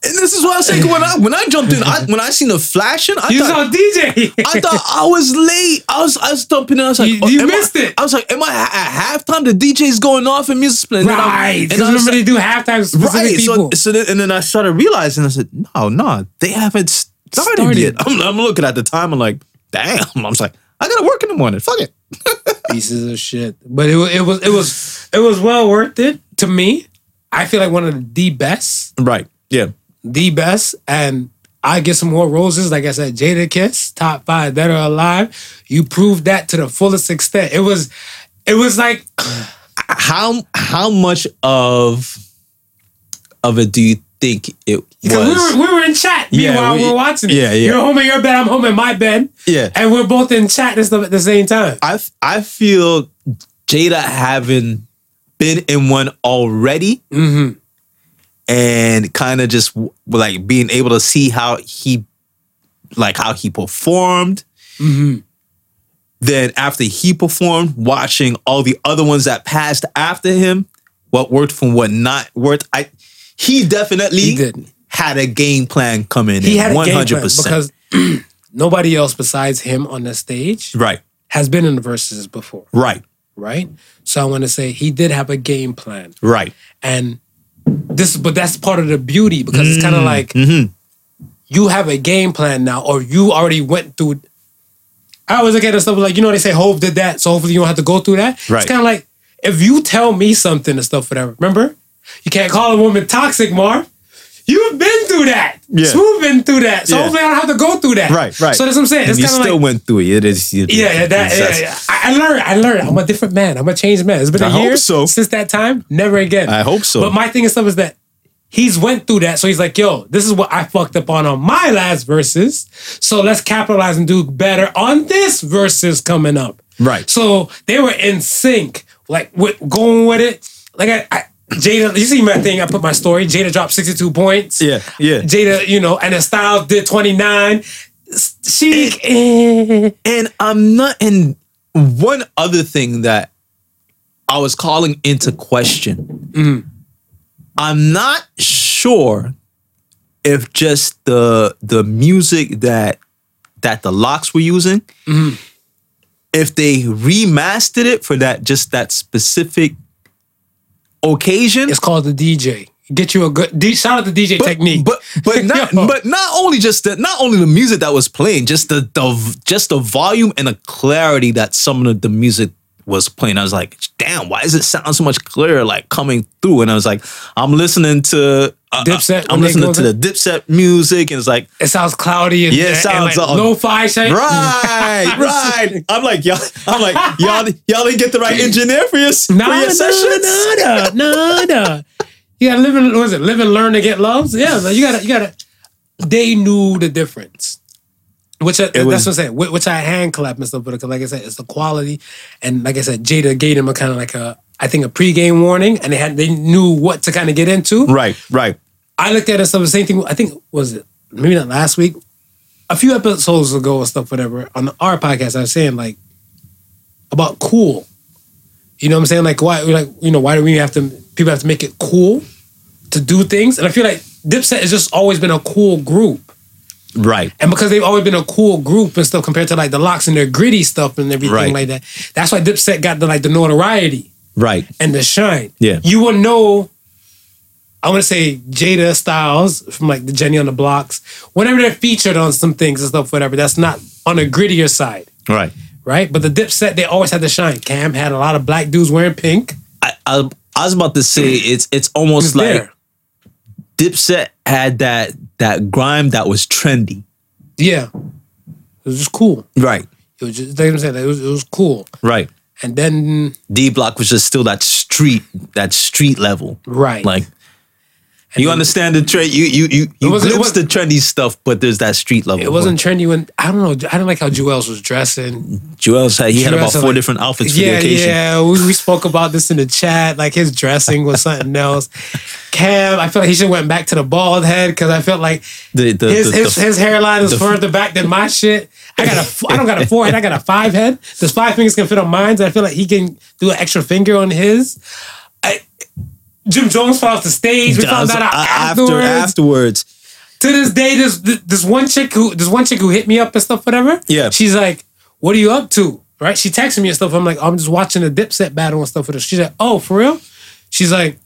And this is what I was saying when I when I jumped in. I, when I seen the flashing, I You thought. DJ. I thought I was late. I was I was jumping in. I was like, You- you am I- missed it. I was like, am I at halftime? The DJ's going off and music playing. And I'm- right. and Because I was remember like- they do halftime specific Right. So, people. so then, and then I started realizing, I said, no, no, they haven't started, Started. yet. I'm, I'm looking at the time. I'm like, damn. I was like, I gotta work in the morning. Fuck it. Pieces of shit. But it, wa- it was it was it was well worth it to me. I feel like one of the best, Right. Yeah. The best, and I get some more roses. Like I said, Jadakiss, top five that are alive. You proved that to the fullest extent. It was, it was like How how much of of it do you think it Because we was? were, we were in chat Yeah, meanwhile we, are watching it. yeah, yeah. You're home in your bed, I'm home in my bed. Yeah. And we're both in chat and stuff at the same time. I I feel Jada having been in one already, Mm-hmm. And kind of just like being able to see how he, like how he performed. Mm-hmm. Then after he performed, watching all the other ones that passed after him, what worked from what not worked. I he definitely He had a game plan coming He in. had a game hundred plan percent. because nobody else besides him on the stage Right, has been in the Verzuz before, right, right? So I want to say he did have a game plan. right. And this, but that's part of the beauty because it's Mm, kind of like mm-hmm. you have a game plan now, or you already went through. I always look at it stuff like you know they say Hove did that, so hopefully you don't have to go through that. Right. It's kind of like if you tell me something and stuff, whatever. Remember, you can't call a woman toxic, Marv. You've been through that. Yeah. Smooth been through that. So Yeah. hopefully I don't have to go through that. Right, right. So that's what I'm saying. It's kind of still like went through it. It is. it- yeah, yeah, that, yeah, yeah. I, I learned. I learned. I'm a different man. I'm a changed man. It's been a I year so. since that time. Never again. I hope so. But my thing and stuff is that he's went through that, so he's like, "Yo, this is what I fucked up on on my last Verzuz. So let's capitalize and do better on this Verzuz coming up." Right. So they were in sync, like with going with it. Like I, I Jada, you see my thing? I put my story. Jada dropped 62 points. Yeah, yeah. Jada, you know, and then Styles did 29. She. eh. And I'm not. And one other thing that I was calling into question, Mm-hmm. I'm not sure if just the the music that that the Lox were using, Mm-hmm. if they remastered it for that just that specific occasion. It's called the DJ. Get you a good D, shout out to DJ Technique. But but not but not only just the not only the music that was playing, just the the just the volume and the clarity that some of the music was playing. I was like, damn, why does it sound so much clearer like coming through? And I was like, I'm listening to uh, Dipset, I'm listening to the Dipset music, and it's like. it sounds cloudy and, Yeah, it and, sounds like all- lo-fi shit. Right, right. I'm like y'all. I'm like y'all. Y'all didn't get the right engineer for your for Nah, your nah, sessions. nah, nah. You gotta live and what is it? Live and learn to get love. Yeah, like, you gotta, you gotta. They knew the difference. Which uh, I, that's was- what I'm saying. Wh- Which I hand clap and stuff, but like I said, it's the quality. And like I said, Jada gave them a kind of like a, I think a pregame warning, and they had they knew what to kind of get into. Right, right. I looked at it stuff the same thing. I think was it maybe not last week, a few episodes ago or stuff, whatever. On our podcast, I was saying like about cool. You know what I'm saying? Like why like you know why do we have to people have to make it cool to do things? And I feel like Dipset has just always been a cool group. Right. And because they've always been a cool group and stuff compared to like the Lox and their gritty stuff and everything Right. like that. That's why Dipset got the like the notoriety Right. and the shine. Yeah. You would know, I want to say Jada Styles from like the Jenny on the Blocks, whenever they're featured on some things and stuff, whatever, that's not on a grittier side, Right. right? But the Dipset, they always had the shine. Cam had a lot of black dudes wearing pink. I, I, I was about to say it's it's almost was like there. Dipset had that that grime that was trendy. Yeah. It was just cool. Right. It was just, like I'm saying, it was, it was cool. Right. And then, D Block was just still that street that street level. right. Like you understand the trend. You you you you it glimpse the trendy stuff, but there's that street level. it wasn't trendy when, I don't know, I didn't like how Juelz was dressing. Joel had he had about four like- different outfits for yeah, the occasion. Yeah, we, we spoke about this in the chat. Like his dressing was something else. Cam, I felt like he should have went back to the bald head because I felt like The the, his the, his, his hairline is the- further back than my shit. I got a I don't got a forehead. I got a five head. This five fingers can fit on mine. So I feel like he can do an extra finger on his. Jim Jones fell off the stage. We found that out uh, afterwards. after afterwards. To this day, this this one chick who this one chick who hit me up and stuff, whatever. Yeah. She's like, "What are you up to?" Right? She texted me and stuff. I'm like, "I'm just watching a Dipset battle and stuff with her." She's like, "Oh, for real?" She's like,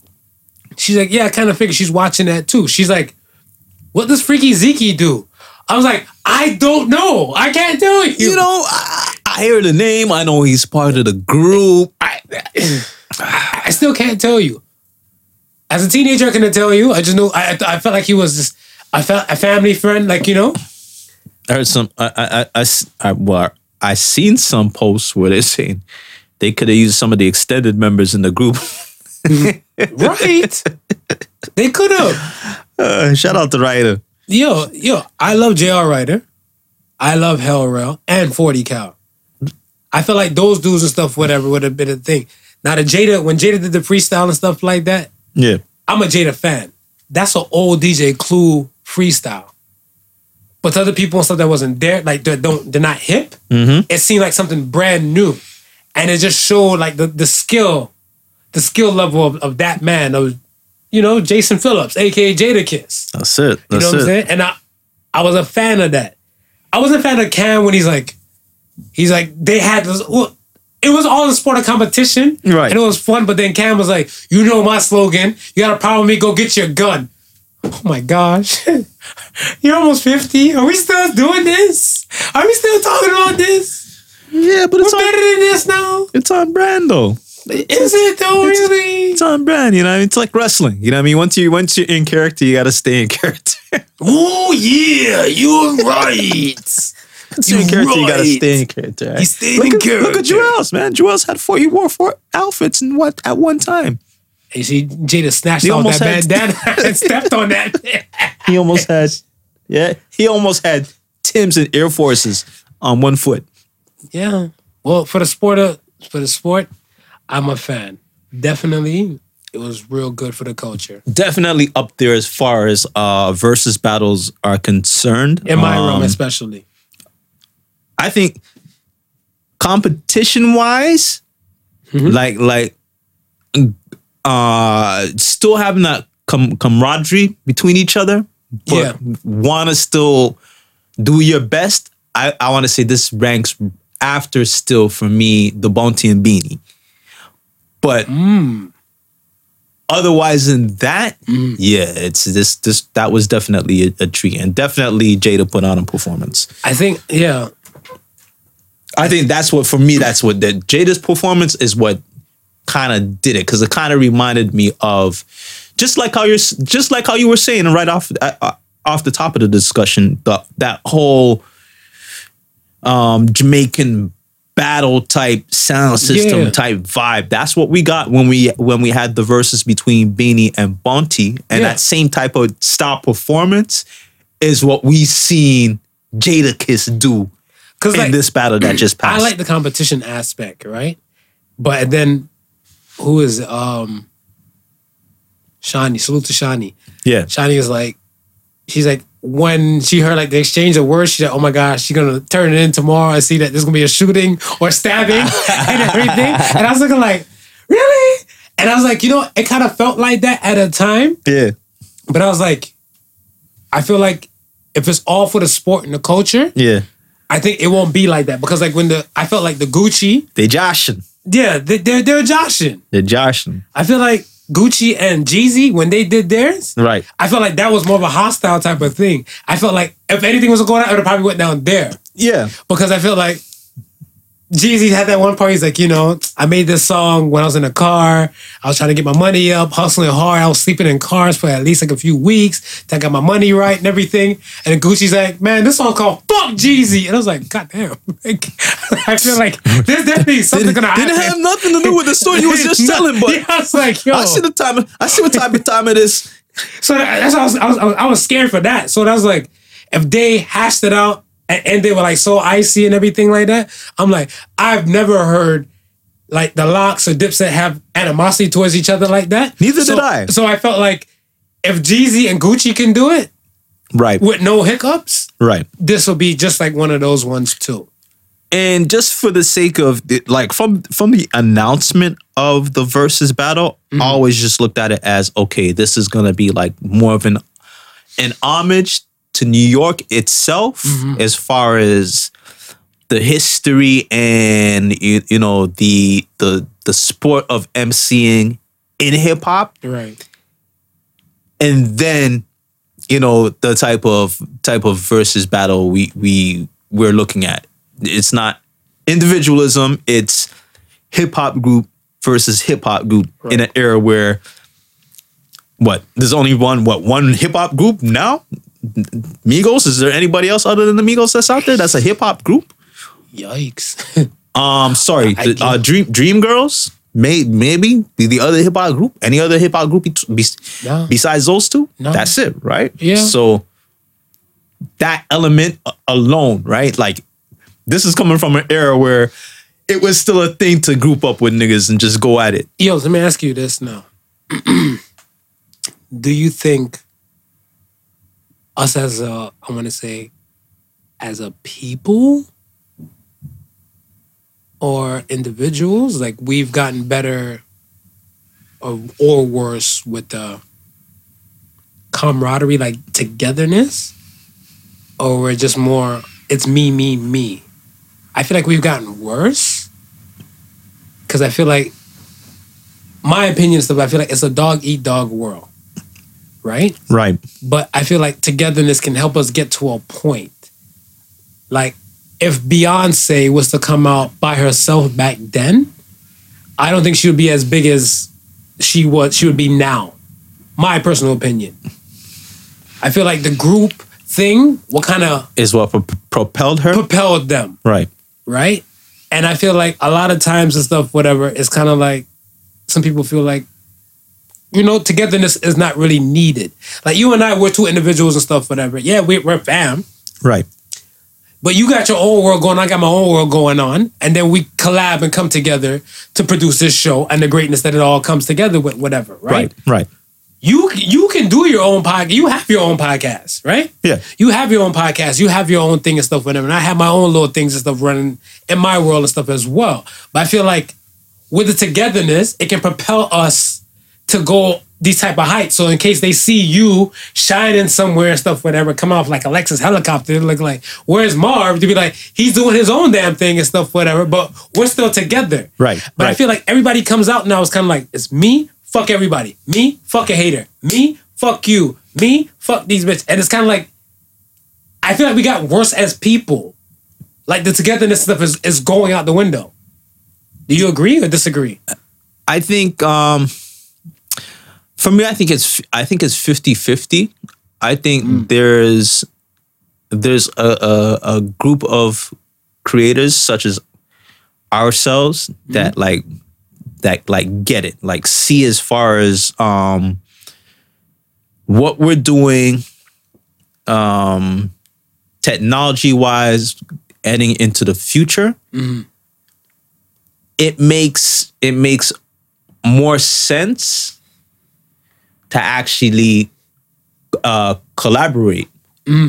"She's like, yeah, I kind of figured she's watching that too." She's like, "What does Freaky Zeke do?" I was like, "I don't know. I can't tell you." You know, I, I hear the name. I know he's part of the group. I, I still can't tell you. As a teenager, I couldn't tell you. I just know I, I felt like he was just I felt a family friend, like you know. I heard some. I I I- I, well, I seen some posts where they're saying they could have used some of the extended members in the group right? they could have. Uh, shout out to Writer. Yo, yo, I love J.R. Writer. I love Hell Rell and 40 Cal. I feel like those dudes and stuff, whatever, would have been a thing. Now the Jada, when Jada did the freestyle and stuff like that, Yeah. I'm a Jada fan. That's an old DJ Clue freestyle. But to other people and stuff that wasn't there, like that don't they're not hip, mm-hmm. it seemed like something brand new. And it just showed like the, the skill, the skill level of, of that man, of you know, Jason Phillips, aka Jadakiss. That's it. You know what I'm saying? And I I was a fan of that. I wasn't a fan of Cam when he's like, he's like, they had this. It was all in sport of competition. Right. And it was fun, but then Cam was like, you know my slogan. You got a problem with me, go get your gun. Oh my gosh. You're almost 50. Are we still doing this? Are we still talking about this? Yeah, but it's We're better than this now. it's on brand though. Is it though, really? It's on brand, you know. what I mean? It's like wrestling, you know. what I mean, once you once you're in character, you got to stay in character. Oh yeah, you're right. You're in character, you got right. stay in character. Right? He stayed look in at, Look at character. Juelz man. Juelz had four. He wore four outfits in what at one time. And she Jada snatched He off that had- bandana and stepped on that. He almost had, yeah, he almost had Tim's and Air Forces on one foot. Yeah. Well, for the sport of for the sport, I'm a fan. Definitely, it was real good for the culture. Definitely up there as far as uh Verzuz battles are concerned. In my room, Um, especially. I think competition wise, Mm-hmm. like like uh still having that com- camaraderie between each other, but Yeah. wanna still do your best. I, I wanna say this ranks after still for me, the Bounty and Beenie. But Mm. otherwise than that, yeah, it's this this that was definitely a, a treat. And definitely Jada put on a performance. I think, yeah, I think that's what for me. That's what the Jada's performance is what kind of did it because it kind of reminded me of just like how you're just like how you were saying right off uh, uh, off the top of the discussion the that whole um Jamaican battle type sound system Yeah. type vibe. That's what we got when we when we had the Verzuz between Beenie and Bounty, and Yeah. that same type of style performance is what we seen Jadakiss do because in like this battle that just passed. I like the competition aspect, right? But then, who is um, Shani? Salute to Shani. yeah. Shani is like, she's like, when she heard like the exchange of words, she's like, oh my gosh, she's gonna turn it in tomorrow and see that there's gonna be a shooting or stabbing and everything. And I was looking like, really? And I was like, you know, it kind of felt like that at a time, Yeah. but I was like, I feel like if it's all for the sport and the culture, Yeah. I think it won't be like that because like when the I felt like the Gucci, They joshing. yeah, they, they're they're joshing. They're joshing. I feel like Gucci and Jeezy when they did theirs, Right. I felt like that was more of a hostile type of thing. I felt like if anything was going on, it would probably went down there Yeah. because I felt like Jeezy had that one part. He's like, you know, I made this song when I was in a car. I was trying to get my money up, hustling hard. I was sleeping in cars for at least like a few weeks I got my money right and everything. And Gucci's like, man, this song called "Fuck Jeezy," and I was like, God damn. Like, I feel like there's definitely something gonna happen. Didn't have nothing to do with the story you was just telling, but yeah, I was like, yo. I see the time. I see what type of time it is. So that's I was, I was I was I was scared for that. So that was like, if they hashed it out and, they were like so icy and everything like that, I'm like, I've never heard like the Lox or Dipset have animosity towards each other like that. Neither So- did I. So I felt like if Jeezy and Gucci can do it Right. with no hiccups, Right. this will be just like one of those ones too. And just for the sake of the, like from from the announcement of the Verzuz battle, mm-hmm. I always just looked at it as okay, this is gonna be like more of an an homage to New York itself mm-hmm. as far as the history and you, you know the the the sport of MCing in hip hop Right. and then you know the type of type of Verzuz battle we we we're looking at. It's not individualism. It's hip hop group versus hip hop group in an era where what there's only one what one hip hop group now Migos is there anybody else other than the Migos that's out there that's a hip hop group Yikes. um sorry I the, uh, Dream Dream Girls May, maybe the, the other hip hop group, any other hip hop group be, be- No. besides those two, No. that's it, right? Yeah. So that element alone, right? Like this is coming from an era where it was still a thing to group up with niggas and just go at it. Yo, let me ask you this now. Do you think us as a, I want to say, as a people or individuals, like we've gotten better or, or worse with the camaraderie, like togetherness? Or we're just more, it's me, me, me? I feel like we've gotten worse because I feel like my opinion is stuff. I feel like it's a dog eat dog world, right? Right. But I feel like togetherness can help us get to a point. Like if Beyonce was to come out by herself back then, I don't think she would be as big as she was. She would be now. My personal opinion. I feel like the group thing, what kind of Is what pro- propelled her. propelled them right. right? And I feel like a lot of times and stuff, whatever, it's kind of like some people feel like, you know, togetherness is not really needed. Like you and I, we're two individuals and stuff, whatever. Yeah, we, we're fam, Right. but you got your own world going I got my own world going on. And then we collab and come together to produce this show and the greatness that it all comes together with, whatever, right? Right. Right. You you can do your own podcast. You have your own podcast, right? Yeah. You have your own podcast. You have your own thing and stuff whatever. And I have my own little things and stuff running in my world and stuff as well. But I feel like with the togetherness, it can propel us to go these type of heights. So in case they see you shining somewhere and stuff, whatever, come off like Alexis helicopter, look like, where's Marv? To be like, he's doing his own damn thing and stuff, whatever. But we're still together. Right, But I feel like everybody comes out now. It's kind of like it's me, fuck everybody. Me, fuck a hater. Me, fuck you. Me, fuck these bitches. And it's kind of like I feel like we got worse as people. Like the togetherness stuff is, is going out the window. Do you agree or disagree? I think um for me I think it's I think it's 50-50. I think there's there's a, a a group of creators such as ourselves that like that like get it, like see as far as um what we're doing um technology wise heading into the future. It makes it makes more sense to actually uh, collaborate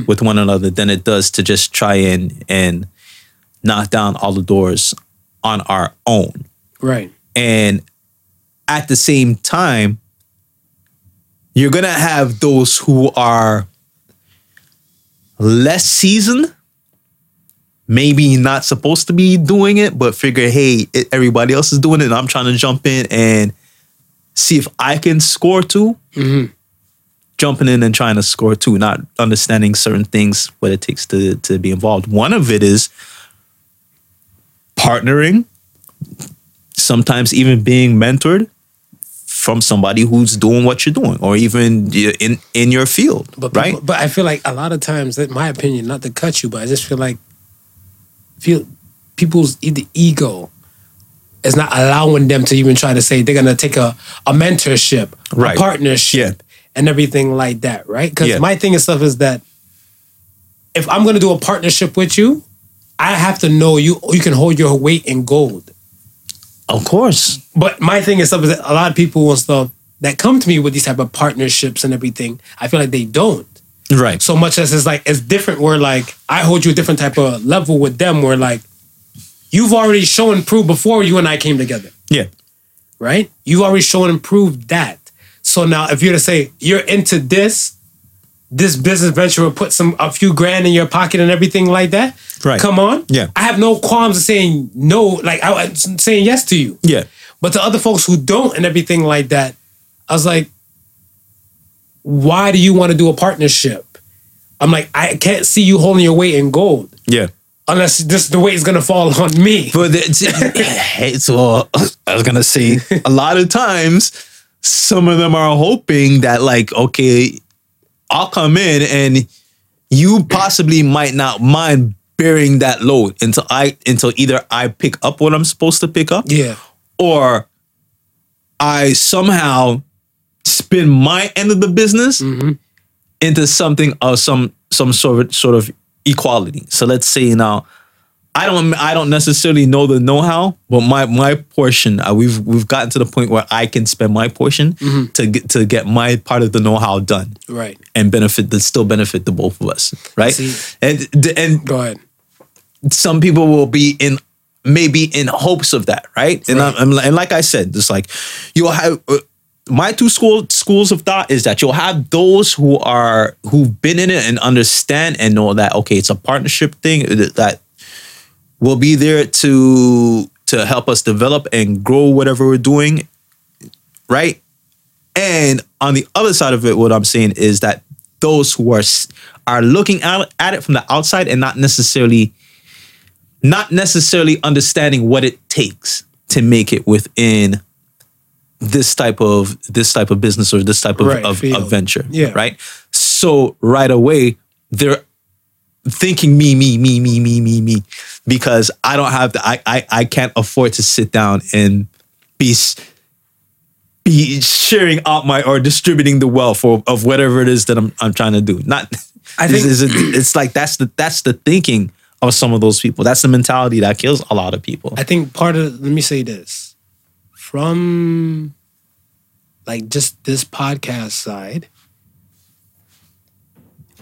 with one another than it does to just try and and knock down all the doors on our own. Right. And at the same time, you're gonna have those who are less seasoned, maybe not supposed to be doing it, but figure, hey, it, everybody else is doing it, and I'm trying to jump in and see if I can score too. Mm-hmm. Jumping in and trying to score too, not understanding certain things, what it takes to to be involved. One of it is partnering, sometimes even being mentored from somebody who's doing what you're doing, or even in in your field, But right? but I feel like a lot of times, in my opinion, not to cut you, but I just feel like feel people's e- the ego is not allowing them to even try to say they're gonna take a, a mentorship, Right. a partnership, and everything like that, right? Because Yeah. my thing and stuff is that if I'm gonna do a partnership with you, I have to know you you can hold your weight in gold. Of course, But my thing is stuff is that a lot of people and stuff that come to me with these type of partnerships and everything, I feel like they don't. right? So much as it's like it's different where like I hold you a different type of level with them where like you've already shown and proved before you and I came together, Yeah, right? You've already shown and proved that. So now if you're to say you're into this, this business venture will put some a few grand in your pocket and everything like that. Right. Come on. Yeah. I have no qualms of saying no, like I I'm saying yes to you. yeah, But to other folks who don't and everything like that, I was like, why do you want to do a partnership? I'm like, I can't see you holding your weight in gold yeah. Unless this the weight is gonna fall on me. But it's, hey, so I was gonna say a lot of times some of them are hoping that like okay, I'll come in and you possibly might not mind bearing that load until I until either I pick up what I'm supposed to pick up Yeah. or I somehow spin my end of the business mm-hmm. into something of some some sort of sort of equality. So let's say now I don't I don't necessarily know the know-how, but my my portion uh, we've we've gotten to the point where I can spend my portion to get to get my part of the know-how done Right. and benefit that still benefit the both of us, right? See- and and Go ahead. some people will be in maybe in hopes of that, right? And I'm, I'm- and like I said, just like you'll have uh, my two school schools of thought is that you'll have those who are who've been in it and understand and know that okay, it's a partnership thing uh, that- will be there to to help us develop and grow whatever we're doing, right? And on the other side of it, what I'm saying is that those who are are looking at, at it from the outside and not necessarily not necessarily understanding what it takes to make it within this type of this type of business or this type of, Right, of, of venture. Yeah. Right. So right away, they're thinking me, me, me, me, me, me, me, because I don't have the I I, I can't afford to sit down and be be sharing out my or distributing the wealth or, of whatever it is that I'm I'm trying to do. Not I it's- think- it's, it's like that's the that's the thinking of some of those people. That's the mentality that kills a lot of people. I think part of let me say this from like just this podcast side.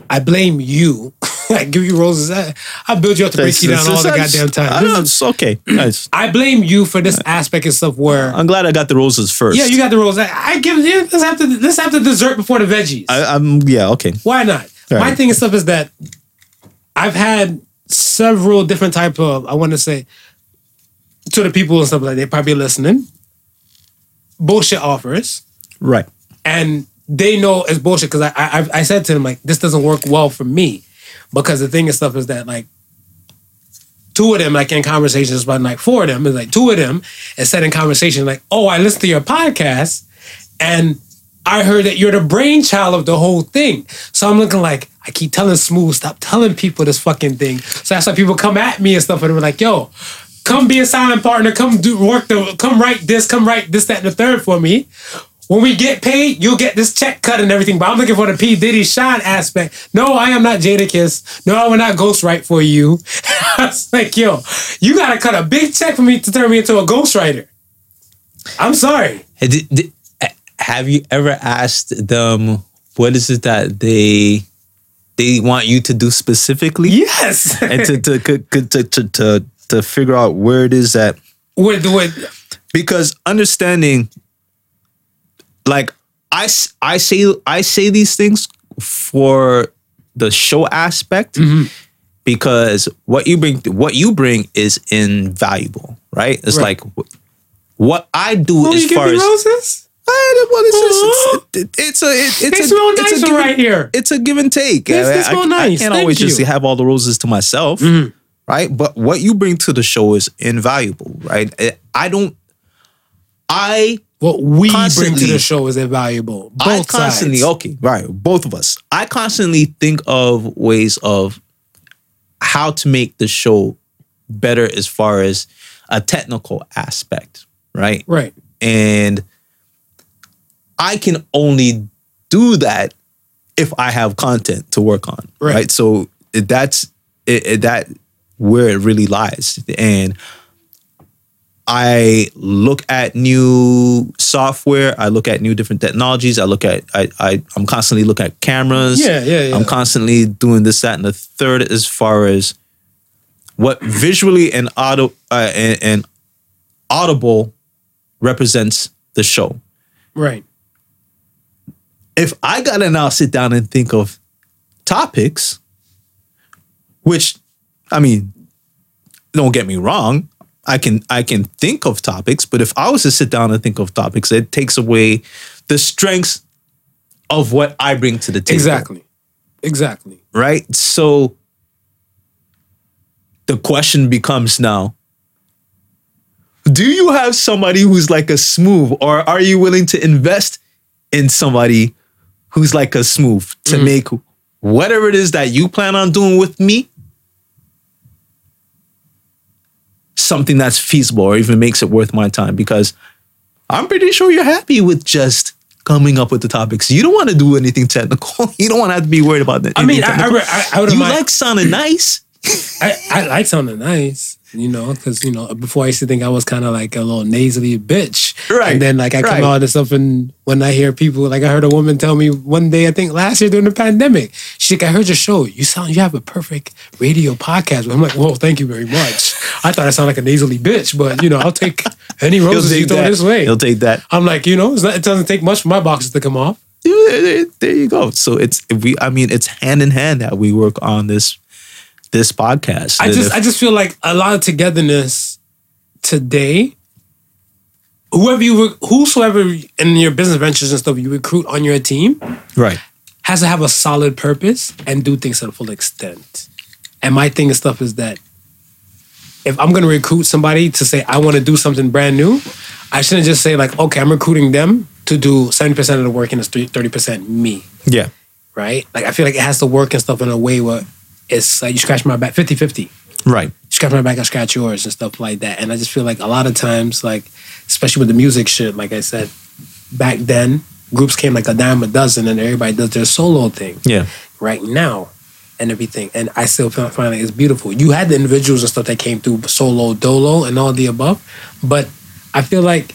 I blame you. I give you roses. I, I build you up to break you down all the goddamn time. I know, it's okay. Nice. I blame you for this aspect and stuff where I'm glad I got the roses first. yeah, you got the roses. I, I give you let's have to let's have the dessert before the veggies. I, I'm yeah okay. Why not? My thing and stuff is that I've had several different type of I want to say to the people and stuff like they probably listening bullshit offers. Right. and they know it's bullshit because I, I I- said to them like this doesn't work well for me. Because the thing and stuff is that like two of them like in conversations but like four of them is like two of them is said in conversation like oh I listened to your podcast and I heard that you're the brainchild of the whole thing. So I'm looking like I keep telling Smooth stop telling people this fucking thing. So that's why people come at me and stuff and they're like yo come be a silent partner come do work the come write this come write this that and the third for me when we get paid, you'll get this check cut and everything. But I'm looking for the P. Diddy Shine aspect. No, I am not Jadakiss. No, I will not ghostwrite for you. I was like, yo, you gotta cut a big check for me to turn me into a ghostwriter. I'm sorry. Did- did- have you ever asked them what is it that they they want you to do specifically? Yes. And to to, to to to to figure out where it is that with the with because understanding like I, I say I say these things for the show aspect Mm-hmm. because what you bring what you bring is invaluable right it's Right. like what I do oh, as far as roses? I, well, it's, just, it's, it's a it, They it's a smell it's a give and- right here. it's a give and take. They- they I- I- smell I, nice. can't Thank always just you. Mm-hmm. have all the roses to myself, right? But what you bring to the show is invaluable, right? I- I don't. I What we bring to the show is invaluable. Both I constantly sides. okay, right? Both of us. I constantly think of ways of how to make the show better as far as a technical aspect, right? Right. And I can only do that if I have content to work on, Right. right? So eh, that's it, it- that where it really lies. And I look at new software. I look at new different technologies. I look at I, I I'm constantly looking at cameras. Yeah, yeah, yeah. I'm constantly doing this, that, and the third as far as what visually and auto uh, and, and audible represents the show. Right. If I gotta now sit down and think of topics, which I mean, don't get me wrong, I can I can think of topics, but if I was to sit down and think of topics, it takes away the strengths of what I bring to the table. Exactly. Exactly. right? So the question becomes now do you have somebody who's like a smooth, or are you willing to invest in somebody who's like a smooth to mm-hmm. make whatever it is that you plan on doing with me something that's feasible or even makes it worth my time? Because I'm pretty sure you're happy with just coming up with the topics. You don't want to do anything technical. You don't want to have to be worried about that. I mean, I, I, I, I would you mind- like sounding nice. I, I like sounding nice, you know, because you know before I used to think I was kind of like a little nasally bitch, Right, And then like I come right. out and stuff, and when I hear people, like I heard a woman tell me one day, I think last year during the pandemic, she's like, "I heard your show. You sound, you have a perfect radio podcast." I'm like, "Whoa, thank you very much." I thought I sounded like a nasally bitch, but you know, I'll take any roses you throw that. this way. He'll take that. I'm like, you know, it's not, it doesn't take much for my boxes to come off. there, there- there you go. So it's we. I mean, it's hand in hand that we work on this this podcast. I just if- I just feel like a lot of togetherness today. Whoever you whosoever in your business ventures and stuff you recruit on your team right. has to have a solid purpose and do things to the full extent. And my thing and stuff is that if I'm gonna recruit somebody to say I want to do something brand new, I shouldn't just say like, okay, I'm recruiting them to do 70% of the work and it's 30% me Yeah. right? Like I feel like it has to work and stuff in a way where it's like you scratch my back 50-50. Right. Scratch my back, I scratch yours and stuff like that. And I just feel like a lot of times, like especially with the music shit, like I said, back then, groups came like a dime a dozen and everybody does their solo thing. Yeah. Right now and everything. And I still feel, find like it's beautiful. You had the individuals and stuff that came through solo, dolo, and all the above. But I feel like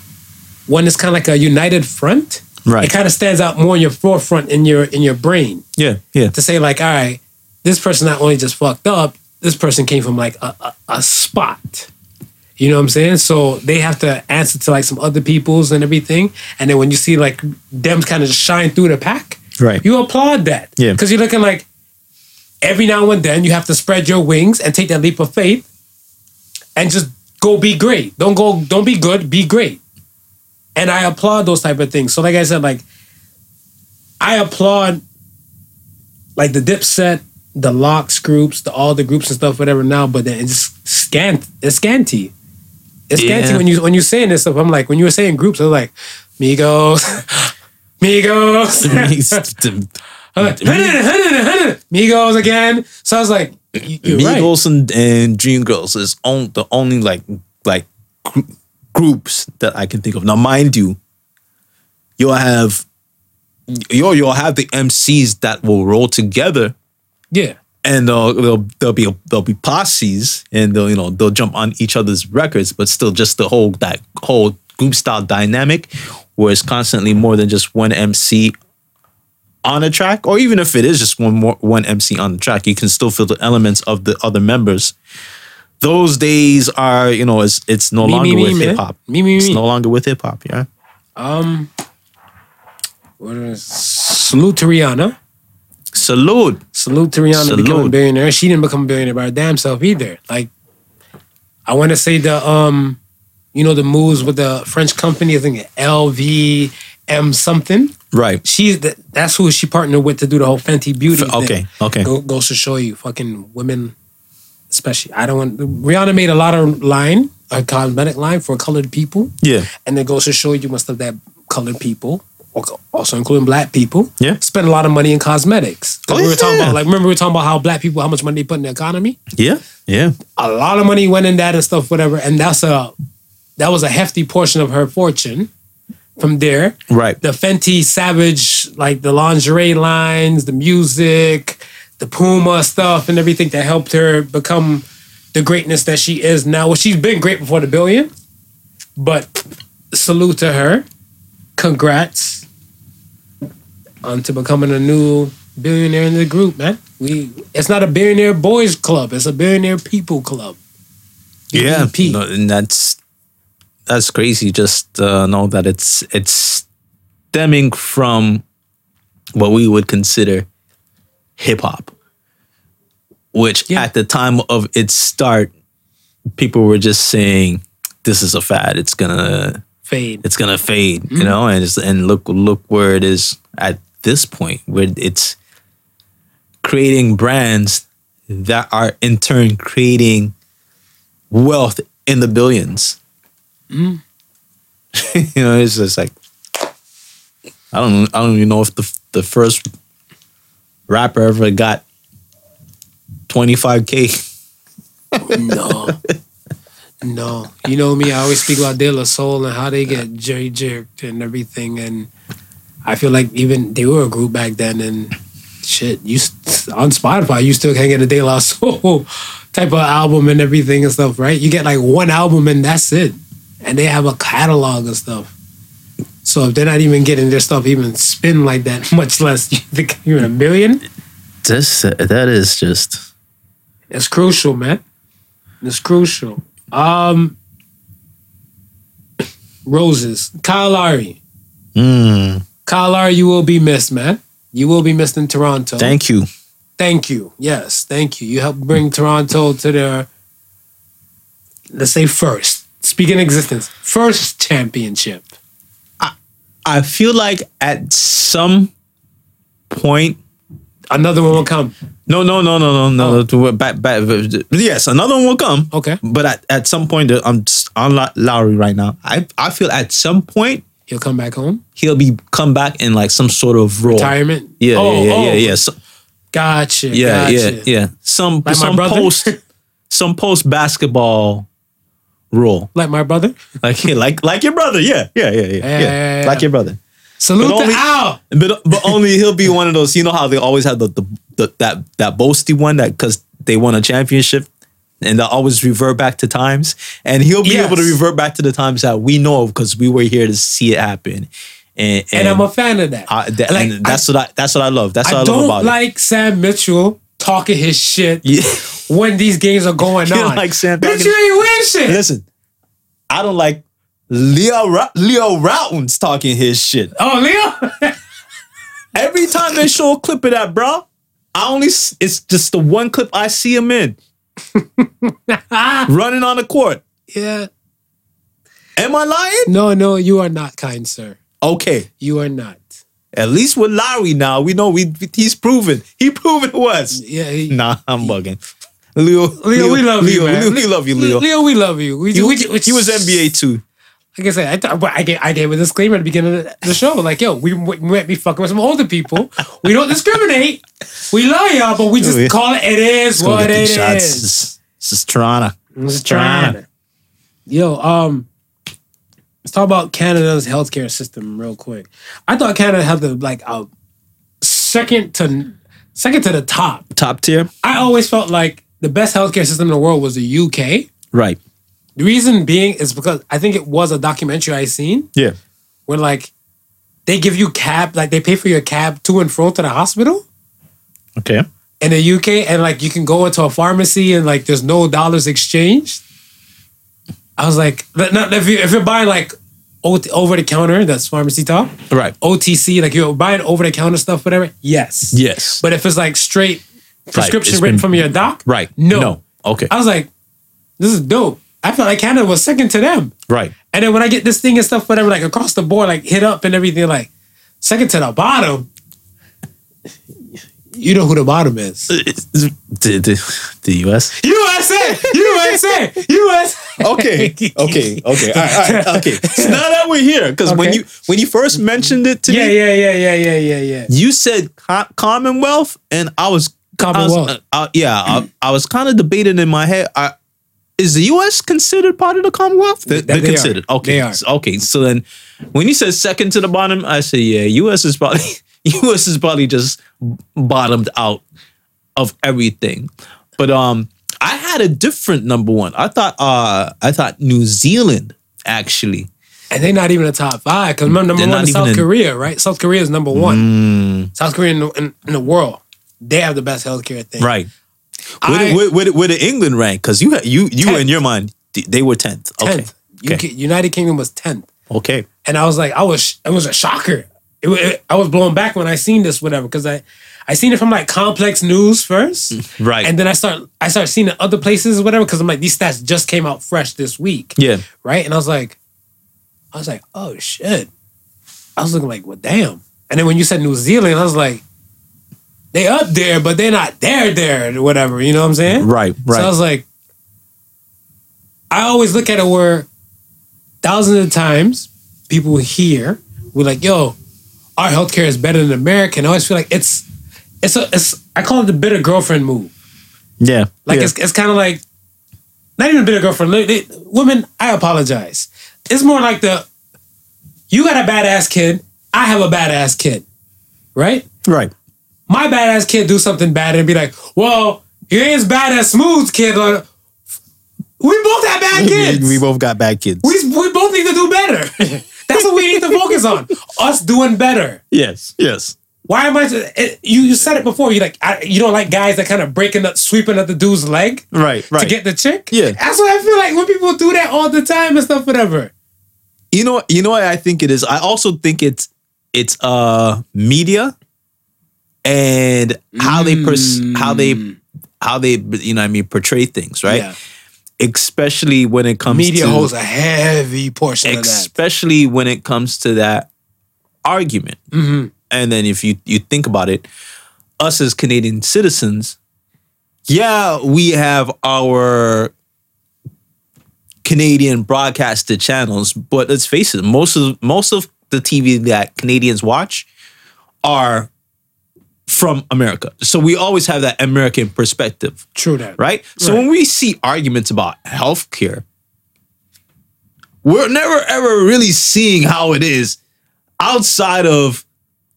when it's kind of like a united front, Right. it kind of stands out more in your forefront in your in your brain Yeah. Yeah. to say like, all right, this person not only just fucked up, this person came from like a, a, a spot. You know what I'm saying? So they have to answer to like some other people's and everything. And then when you see like them kind of shine through the pack, Right. you applaud that. Yeah. Because you're looking like every now and then you have to spread your wings and take that leap of faith and just go be great. Don't go, don't be good, be great. And I applaud those type of things. So like I said, like I applaud like the Dipset, the Lox groups, the all the groups and stuff, whatever now, but then it's scant it's scanty. It's scanty when you when you're saying this stuff. I'm like, when you were saying groups, I was like, Migos, Migos. Like, Migos again. So I was like, you're right. Migos and, Dream Girls is on, the only like like gr- groups that I can think of. Now, mind you, you'll have you'll you'll have the MCs that will roll together, Yeah. and uh, there'll there'll be there'll be posses, and they'll you know they'll jump on each other's records, but still just the whole that whole group style dynamic, where it's constantly more than just one MC on a track, or even if it is just one more one MC on the track, you can still feel the elements of the other members. Those days are, you know, it's it's no me, longer me, with hip hop. Me, me, It's me. no longer with hip hop. Yeah. Um, what is salute to Rihanna. Salute. Salute to Rihanna Salute. becoming a billionaire. She didn't become a billionaire by her damn self either. Like, I want to say the um, you know, the moves with the French company. I think LVM something. Right. She's the, that's who she partnered with to do the whole Fenty Beauty. F- thing. okay, okay. Go, goes to show you, fucking women, especially. I don't want. Rihanna made a lot of line, a cosmetic line for colored people. Yeah. And it goes to show you must have that colored people, also including black people, Yeah. spend a lot of money in cosmetics. Oh, we were talking about like remember we were talking about how black people how much money they put in the economy. Yeah. Yeah. A lot of money went in that and stuff, whatever. And that's a that was a hefty portion of her fortune. From there, Right. the Fenty Savage, like the lingerie lines, the music, the Puma stuff, and everything that helped her become the greatness that she is now. Well, she's been great before the billion, but salute to her. Congrats on to becoming a new billionaire in the group, man. We it's not a billionaire boys club, it's a billionaire people club. Yeah, no, and that's that's crazy. Just uh, know that it's it's stemming from what we would consider hip hop, which Yeah. at the time of its start, people were just saying, "This is a fad. It's gonna Fade. it's gonna fade," you know. And it's, and look look where it is at this point, where it's creating brands that are in turn creating wealth in the billions. Mm. you know, it's just like I don't I don't even know if the the first rapper ever got 25k. No. No, you know me. I always speak about De La Soul and how they get jerry jerked and everything. And I feel like even they were a group back then. And shit, you on Spotify, you still can't get a De La Soul type of album and everything and stuff, right? You get like one album and that's it. And they have a catalog of stuff. So if they're not even getting their stuff even spin like that, much less you think even a million, This that is just it's crucial, man. It's crucial. Um, roses, Kyle Lowry. mm, Kyle Lowry, you will be missed, man. You will be missed in Toronto. thank you. Thank you. Yes, thank you. You helped bring Toronto to their, let's say, first, speaking existence, first championship. I I feel like at some point Another one will come. No, no, no, no, no, no. Oh. no. Back, back. Yes, another one will come. Okay. But at, at some point, I'm just on Low- Lowry right now. I I feel at some point He'll come back home. he'll be come back in like some sort of role. Retirement. Yeah, Oh, yeah, yeah, oh. yeah, yeah. So, Gotcha. yeah, gotcha. yeah, yeah. Some Like some post some post basketball role. Like my brother. Like yeah, like like your brother. Yeah, yeah, yeah, yeah. yeah, yeah, yeah. Like your brother. Salute But to only-. But but only he'll be one of those. You know how they always have the the, the that that boasty one that because they won a championship. And they'll always revert back to times, and he'll be Yes. able to revert back to the times that we know of because we were here to see it happen. And, And I'm a fan of that. I, that- Like, and that's what I that's what I love. That's what I, I love don't like Sam Mitchell talking his shit. Yeah. when these games are going You on. like Sam Bitch, you ain't win shit. Listen, I don't like Leo Ra- Leo Rautins talking his shit. Oh, Leo. Every time they show a clip of that, bro, I only it's just the one clip I see him in running on the court. yeah. Am I lying? No, no, you are not kind, sir. Okay, You are not. at least with Larry now, we know we he's proven. He proven it was. Yeah. He, Nah, I'm bugging. Leo, Leo, we love you, Leo, man. Leo, we love you, Leo. Leo, we love you. We, He, we, he was NBA too. Like I said, I, I, gave, I gave a disclaimer at the beginning of the show. Like, yo, we, we might be fucking with some older people. We don't discriminate. We love y'all, but we just call it, it is what it is. shots. This is, this is Toronto. It. Yo, um, let's talk about Canada's healthcare system real quick. I thought Canada had the like a second to second to the top. Top tier. I always felt like the best healthcare system in the world was the UK. Right. The reason being is because I think it was a documentary I seen Yeah. where like they give you cab, like they pay for your cab to and fro to the hospital Okay. in the UK, and like you can go into a pharmacy and like there's no dollars exchanged. I was like, not if you if you're buying like over the counter, that's pharmacy talk. Right. OTC, like you're buying over the counter stuff, whatever. Yes. Yes. But if it's like straight prescription It's written been- from your doc, right. No. No. Okay. I was like, this is dope. I felt like Canada was second to them. Right. And then when I get this thing and stuff, whatever, like across the board, like hit up and everything, like second to the bottom. You know who the bottom is. the, the, the US. USA! USA! USA! Okay, okay, okay, all right, all right, okay. So now that we're here, because when you when you first mentioned it to Yeah, me, yeah, yeah, yeah, yeah, yeah, yeah. you said Co- Commonwealth, and I was I was, Commonwealth. uh, uh, yeah, I, I was kind of debating in my head. I, is the U.S. considered part of the Commonwealth? They, They- are they are. considered. Okay, They are. Okay. So then, when you said second to the bottom, I said, yeah, U.S. is probably U.S. is probably just bottomed out of everything. But um, I had a different number one. I thought uh, I thought New Zealand actually. And they're not even a top five because remember, number They're one is South in- Mm. Korea, right? South Korea is number one. South Korea in the, in, in the world. They have the best healthcare thing. Right. Where, I- where, where, where did England rank? Because you you you Tenth. in your mind they were tenth. Okay. 10th. United Kingdom was 10th. Okay. and I was like, I was, it was a shocker. It, it- I was blown back when I seen this, whatever, because I, I seen it from like Complex News first, mm, Right. and then I start, I start seeing it other places, whatever, because I'm like, these stats just came out fresh this week, Yeah. right? And I was like, I was like, oh shit. I was looking like, well, damn. And then when you said New Zealand, I was like, they up there, but they're not there, there, whatever. You know what I'm saying? Right. Right. So I was like, I always look at it where thousands of times people here were like, yo, our healthcare is better than American. I always feel like it's it's a it's I call it the bitter girlfriend move. yeah. Like yeah. it's it's kind of like not even a girlfriend. They- women, I apologize. It's more like the you got a badass kid, I have a badass kid, right? Right. My badass kid do something bad and be like, well, you ain't as bad as Smooth's kid. Or, we both have bad kids. We, we both got bad kids. we, we both need to do better. That's what we need to focus on. Us doing better. yes. Yes. Why am I? It, you you said it before. You like I, you don't like guys that kind of breaking up, sweeping up the dude's leg Right. Right. to get the chick. Yeah. that's what I feel like when people do that all the time and stuff, whatever. you know. You know what I think it is. I also think it's it's uh media and how they pers- how they how they you know what I mean portray things right. Yeah. Especially when it comes to Media to holds a heavy portion of especially when it comes to that argument. Mm-hmm. And then if you you think about it, us as Canadian citizens, yeah, we have our Canadian broadcasted channels, but let's face it, most of most of the TV that Canadians watch are from America. So we always have that American perspective True that. right? So Right. when we see arguments about healthcare, we're never ever really seeing how it is outside of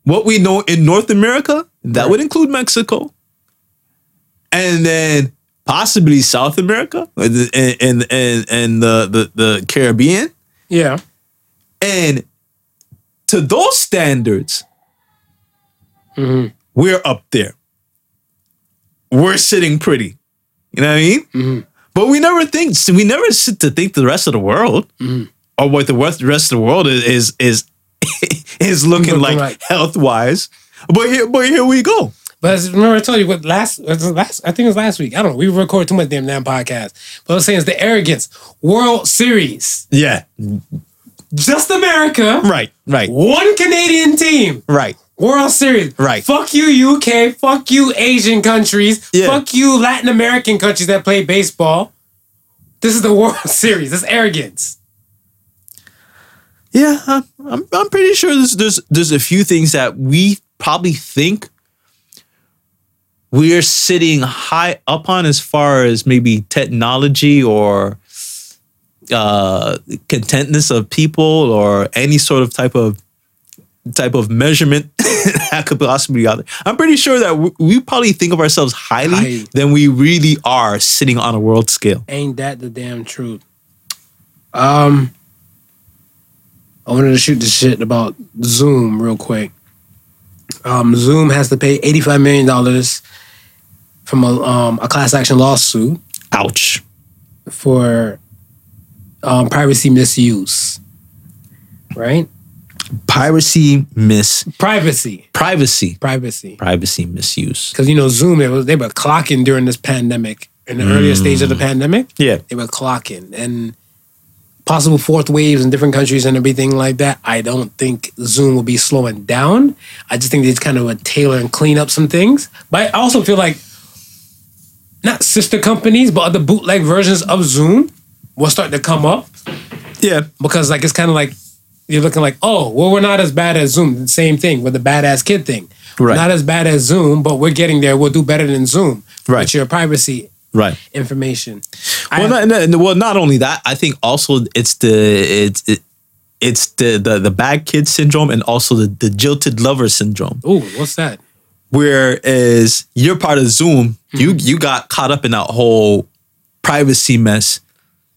what we know in North America. That would include Mexico, and then possibly South America and and and, and the, the the Caribbean. Yeah. And to those standards, mm-hmm. We're up there. We're sitting pretty. You know what I mean? Mm-hmm. But we never think we never sit to think the rest of the world mm-hmm. or what the rest of the world is is is, is looking Looking like, like. health wise. But here, but here we go. But remember, I told you what last, last. I think it was last week. I don't know. We record too much damn damn podcast. But I was saying it's the arrogance. World Series, Yeah. just America, Right. Right. one Canadian team. Right. World Series. Right. Fuck you, UK. Fuck you, Asian countries. Yeah. Fuck you, Latin American countries that play baseball. This is the World Series. That's arrogance. Yeah, I'm, I'm, I'm pretty sure there's, there's there's a few things that we probably think we're sitting high up on as far as maybe technology or uh, contentness of people or any sort of type of type of measurement that could possibly be out there. I'm pretty sure that we, we probably think of ourselves highly Highly. than we really are sitting on a world scale. Ain't that the damn truth? Um, I wanted to shoot the shit about Zoom real quick. Um, Zoom has to pay eighty-five million dollars from a um, a class action lawsuit Ouch. for um, privacy misuse. Right? Piracy, miss Privacy, privacy, privacy. privacy misuse. Because you know Zoom, it was they were clocking during this pandemic in the earlier mm. stage of the pandemic. Yeah. they were clocking and possible fourth waves in different countries and everything like that. I don't think Zoom will be slowing down. I just think they just kind of would tailor and clean up some things. But I also feel like not sister companies, but other bootleg versions of Zoom will start to come up Yeah. because like it's kind of like you're looking like, oh, well, we're not as bad as Zoom. Same thing with the badass kid thing. Right. not as bad as Zoom, but we're getting there. We'll do better than Zoom. Right. With your privacy Right. information. Well, not, no, well, not only that, I think also it's the it's it, it's the, the the bad kid syndrome and also the, the jilted lover syndrome. Oh, what's that? Whereas you're part of Zoom, you Mm-hmm. you got caught up in that whole privacy mess.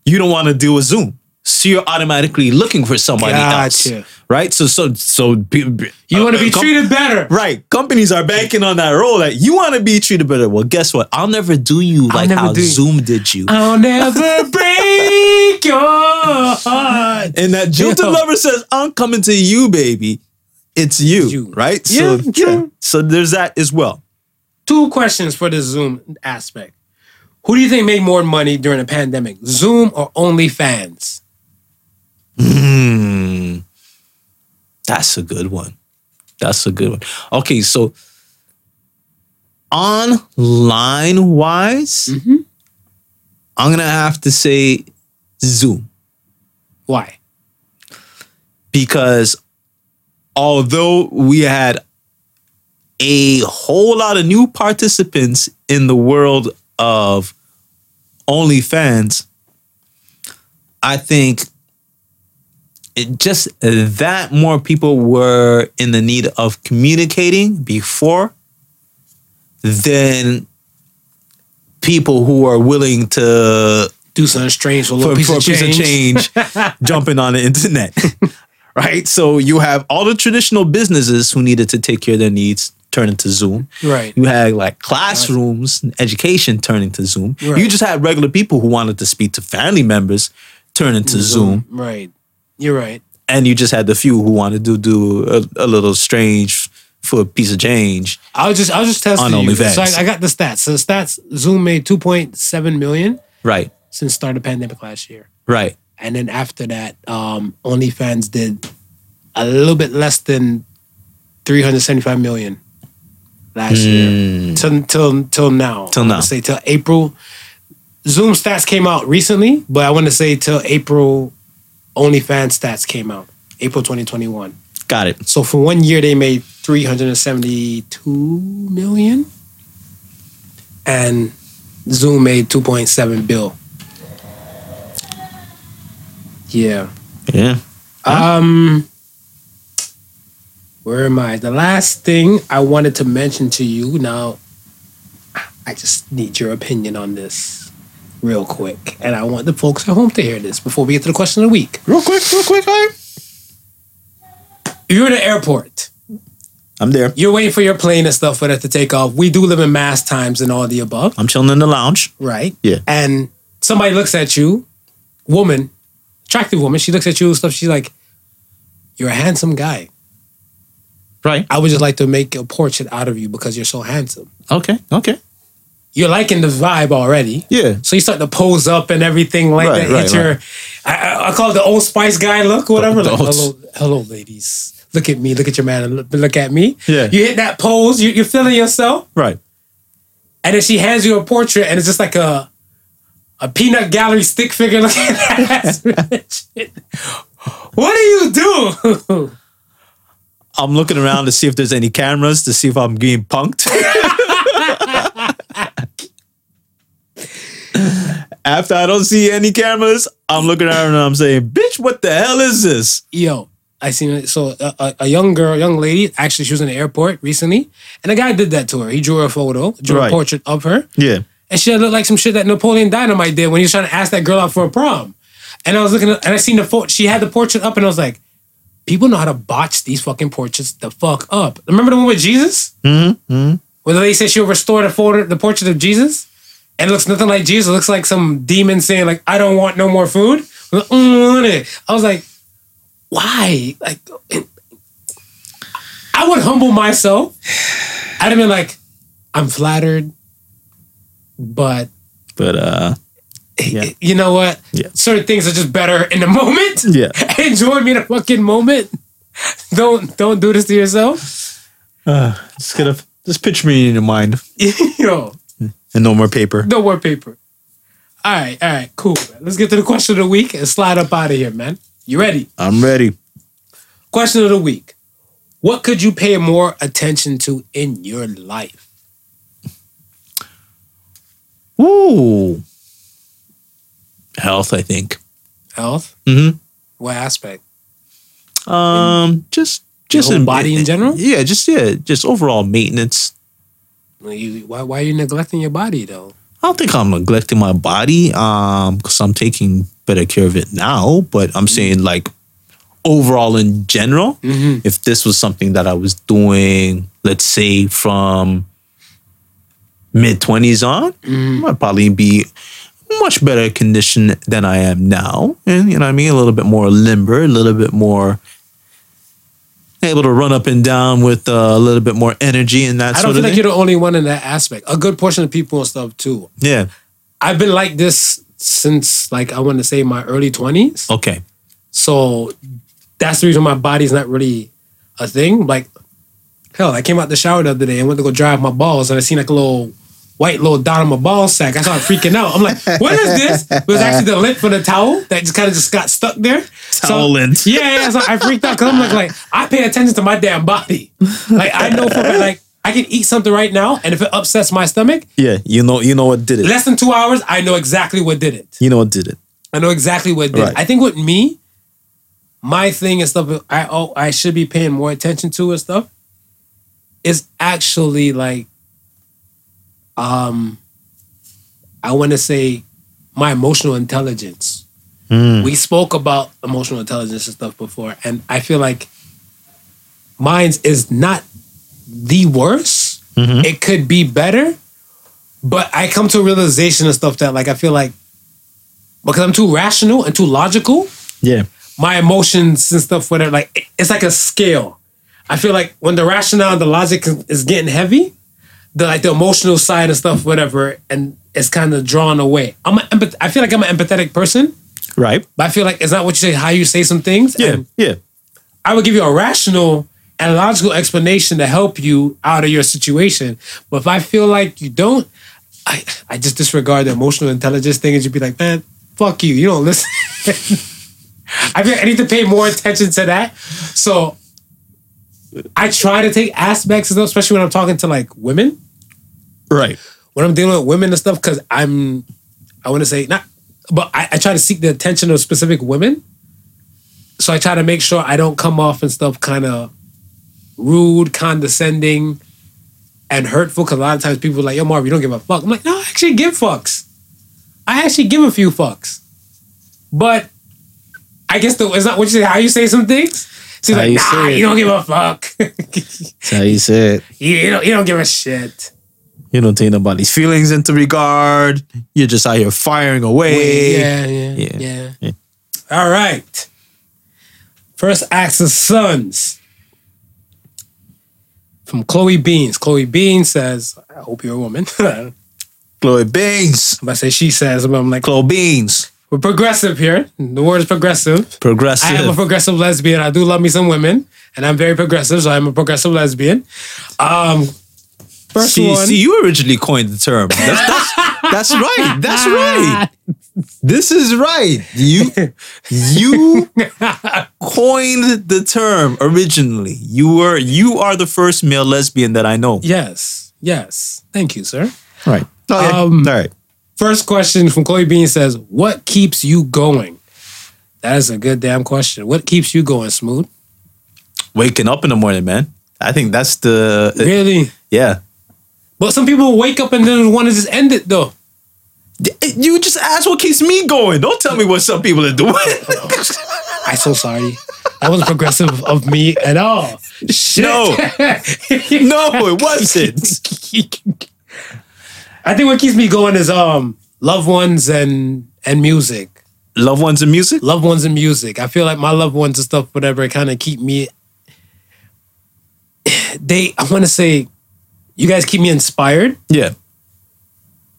You don't want to deal with Zoom, so you're automatically looking for somebody Gotcha. else, right? So so so You want to uh, be com- treated better. Right. Companies are banking on that role that you want to be treated better. Well, guess what? I'll never do you like how you. Zoom did you. I'll never break your heart. And that jilted Yo. lover says, I'm coming to you, baby. It's you, You. right? Yeah, so, true. so there's that as well. Two questions for the Zoom aspect. Who do you think made more money during the pandemic, Zoom or OnlyFans? Hmm. That's a good one. That's a good one. Okay, so online wise, Mm-hmm. I'm gonna have to say Zoom Why? because although we had a whole lot of new participants in the world of OnlyFans, I think it just uh, that more people were in the need of communicating before than people who are willing to Do something strange for a little for, piece, for of, piece change. of change jumping on the internet. right? So you have all the traditional businesses who needed to take care of their needs turning to Zoom. Right. You had like classrooms, and education turning to Zoom. Right. You just had regular people who wanted to speak to family members turn into Zoom. Right. You're right. And you just had the few who wanted to do a, a little strange for a piece of change. I was just I was just testing On you. OnlyFans. So I, I got the stats. So the stats Zoom made 2.7 million Right. since start of pandemic last year. Right. And then after that, um, OnlyFans did a little bit less than 375 million last year. Till till till now. Hmm. Till now. Say till April. Zoom stats came out recently, but I want to say till April OnlyFans stats came out. April 2021. Got it. So for one year they made 372 million. And Zoom made 2.7 bill. Yeah. Yeah. Um where am I? The last thing I wanted to mention to you now I just need your opinion on this real quick. And I want the folks at home to hear this before we get to the question of the week. Real quick, real quick, all right? You're in the airport. I'm there. You're waiting for your plane and stuff for that to take off. We do live in mass times and all the above, I'm chilling in the lounge. right? Yeah. And somebody looks at you, woman, attractive woman, she looks at you and stuff. She's like, You're a handsome guy. Right. I would just like to make a portrait out of you because you're so handsome. Okay. Okay. You're liking the vibe already. Yeah. So you start to pose up and everything like Right, that. right, Hit your, I, I- I call it the Old Spice guy look, whatever. Like, hello, hello, ladies. Look at me. Look at your man. and Look, look at me. Yeah. You hit that pose. You, you're feeling yourself. Right. and then she hands you a portrait, and it's just like a a peanut gallery stick figure looking at that ass. what do you do? I'm looking around to see if there's any cameras to see if I'm being punked. After I don't see any cameras, I'm looking around and I'm saying, "Bitch, what the hell is this?" Yo, I seen it. So a, a, a young girl, young lady, actually, she was in the airport recently, and a guy did that to her. He drew her a photo, drew Right. a portrait of her, Yeah. and she looked like some shit that Napoleon Dynamite did when he was trying to ask that girl out for a prom. And I was looking, at, and I seen the photo. She had the portrait up, and I was like, people know how to botch these fucking portraits the fuck up. Remember the one with Jesus? Mm-hmm. Where the lady said she'll restore the photo, the portrait of Jesus, and it looks nothing like Jesus. It looks like some demon saying like, "I don't want no more food." I was like, why? Like, I would humble myself. I'd have been like, I'm flattered, but But uh Yeah. you know what? Yeah. Certain things are just better in the moment. Yeah. Enjoy me in the fucking moment. Don't don't do this to yourself. Uh, just gonna just picture me in your mind Yo, and no more paper. no more paper. All right, all right, cool. Let's get to the question of the week and slide up out of here, man. You ready? I'm ready. Question of the week. What could you pay more attention to in your life? Ooh. Health, I think. Health? Mm-hmm. What aspect? Um, just just whole body in general? Yeah, just yeah, just overall maintenance. Well, You, why, why are you neglecting your body though? I don't think I'm neglecting my body, um, because I'm taking better care of it now. But I'm mm-hmm. saying like overall in general, mm-hmm. if this was something that I was doing, let's say from mid twenties on, mm-hmm. I'd probably be much better condition than I am now, and you know what I mean, a little bit more limber, a little bit more. Able to run up and down with uh, a little bit more energy and that I don't feel like thing. you're the only one in that aspect. A good portion of people and stuff too. yeah. I've been like this since like I want to say my early twenties. Okay. So that's the reason my body's not really a thing. Like hell, I came out the shower the other day and went to go dry off my balls and I seen like a little white little dot on my ball sack. I started freaking out. I'm like, what is this? It was actually the lint for the towel that just kind of just got stuck there. Towel lint. Yeah, yeah. So I freaked out because I'm like, like I pay attention to my damn body. Like I know for like I can eat something right now, and if it upsets my stomach, Yeah, you know, you know what did it. less than two hours, I know exactly what did it. You know what did it. I know exactly what did. Right. I think with me, my thing and stuff I oh I should be paying more attention to and stuff is actually like um I want to say my emotional intelligence. We spoke about emotional intelligence and stuff before, and I feel like mine's is not the worst. It could be better, but I come to a realization and stuff that like I feel like because I'm too rational and too logical, Yeah. my emotions and stuff, whatever, like it's like a scale. I feel like when the rationale and the logic is getting heavy, the like the emotional side and stuff, whatever, and it's kind of drawn away. I'm an empath- I feel like I'm an empathetic person, Right. but I feel like it's not what you say, how you say some things. Yeah. Yeah. I would give you a rational and logical explanation to help you out of your situation. But if I feel like you don't, I I just disregard the emotional intelligence thing and you'd be like, man, fuck you. You don't listen. I feel like I need to pay more attention to that. So I try to take aspects of those, especially when I'm talking to like women, Right. when I'm dealing with women and stuff, because I'm, I want to say not, but I, I try to seek the attention of specific women. So I try to make sure I don't come off and stuff kind of rude, condescending, and hurtful. Because a lot of times people are like, "Yo, Marv, you don't give a fuck." I'm like, "No, I actually give fucks. I actually give a few fucks." But I guess the it's not what you say. How you say some things. She's How like, you "Nah, you don't give a fuck. That's how you said. you, you don't. You don't give a shit." You don't take nobody's feelings into regard. You're just out here firing away. Yeah, yeah, Yeah. yeah, Yeah. All right. First acts of sons. From Chloe Beans. Chloe Beans says, I hope you're a woman. Chloe Beans. I say she says, but I'm like, Chloe Beans. We're progressive here. The word is progressive. Progressive. I am a progressive lesbian. I do love me some women, and I'm very progressive, so I'm a progressive lesbian. Um, first see, one. see, you originally coined the term. That's, that's, that's right. That's right. This is right. You you coined the term originally. You were you are the first male lesbian that I know. Yes, yes. Thank you, sir. Right. Um, All right. First question from Chloe Bean says, What keeps you going? That is a good damn question. What keeps you going, Smooth? Waking up in the morning, man. I think that's the uh, Really? yeah. But some people wake up and then want to just end it though. You just ask what keeps me going. Don't tell me what some people are doing. I'm so sorry. That wasn't progressive of me at all. Shit. No. no, it wasn't. I think what keeps me going is um loved ones and and music. Loved ones and music. Loved ones and music. I feel like my loved ones and stuff, whatever, kind of keep me. They, I want to say, you guys keep me inspired. Yeah.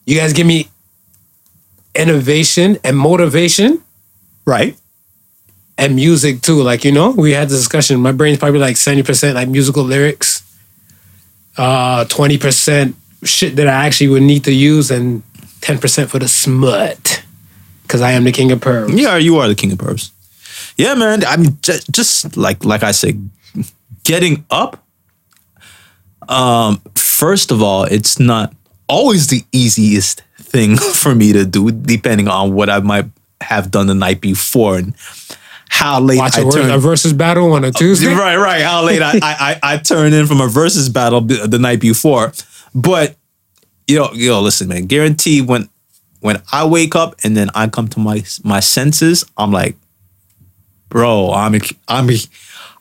You guys give me innovation and motivation Right. and music too. Like, you know, we had this discussion. My brain's probably like 70% like musical lyrics, uh, 20% shit that I actually would need to use, and 10% for the smut. Cause I am the king of pearls. Yeah, you are the king of perps. Yeah, man. I mean, just, just like like I said, getting up. Um, first of all, it's not always the easiest thing for me to do, depending on what I might have done the night before and how late Watch I a, turn. a versus battle on a Tuesday. Right, right. How late I, I, I, I turn in from a versus battle the night before. But yo, yo, listen, man. Guarantee when when I wake up and then I come to my my senses, I'm like, bro, I'm I'm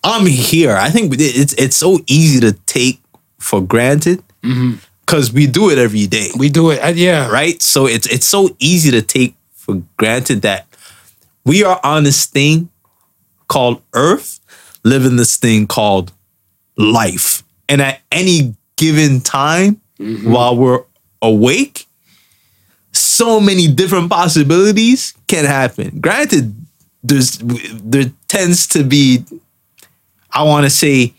I'm here. I think it's it's so easy to take for granted because we do it every day We do it. uh, yeah. right? So it's it's so easy to take for granted that we are on this thing called Earth, living this thing called life, and at any given time while we're awake, so many different possibilities can happen. Granted, there's there tends to be, I want to say.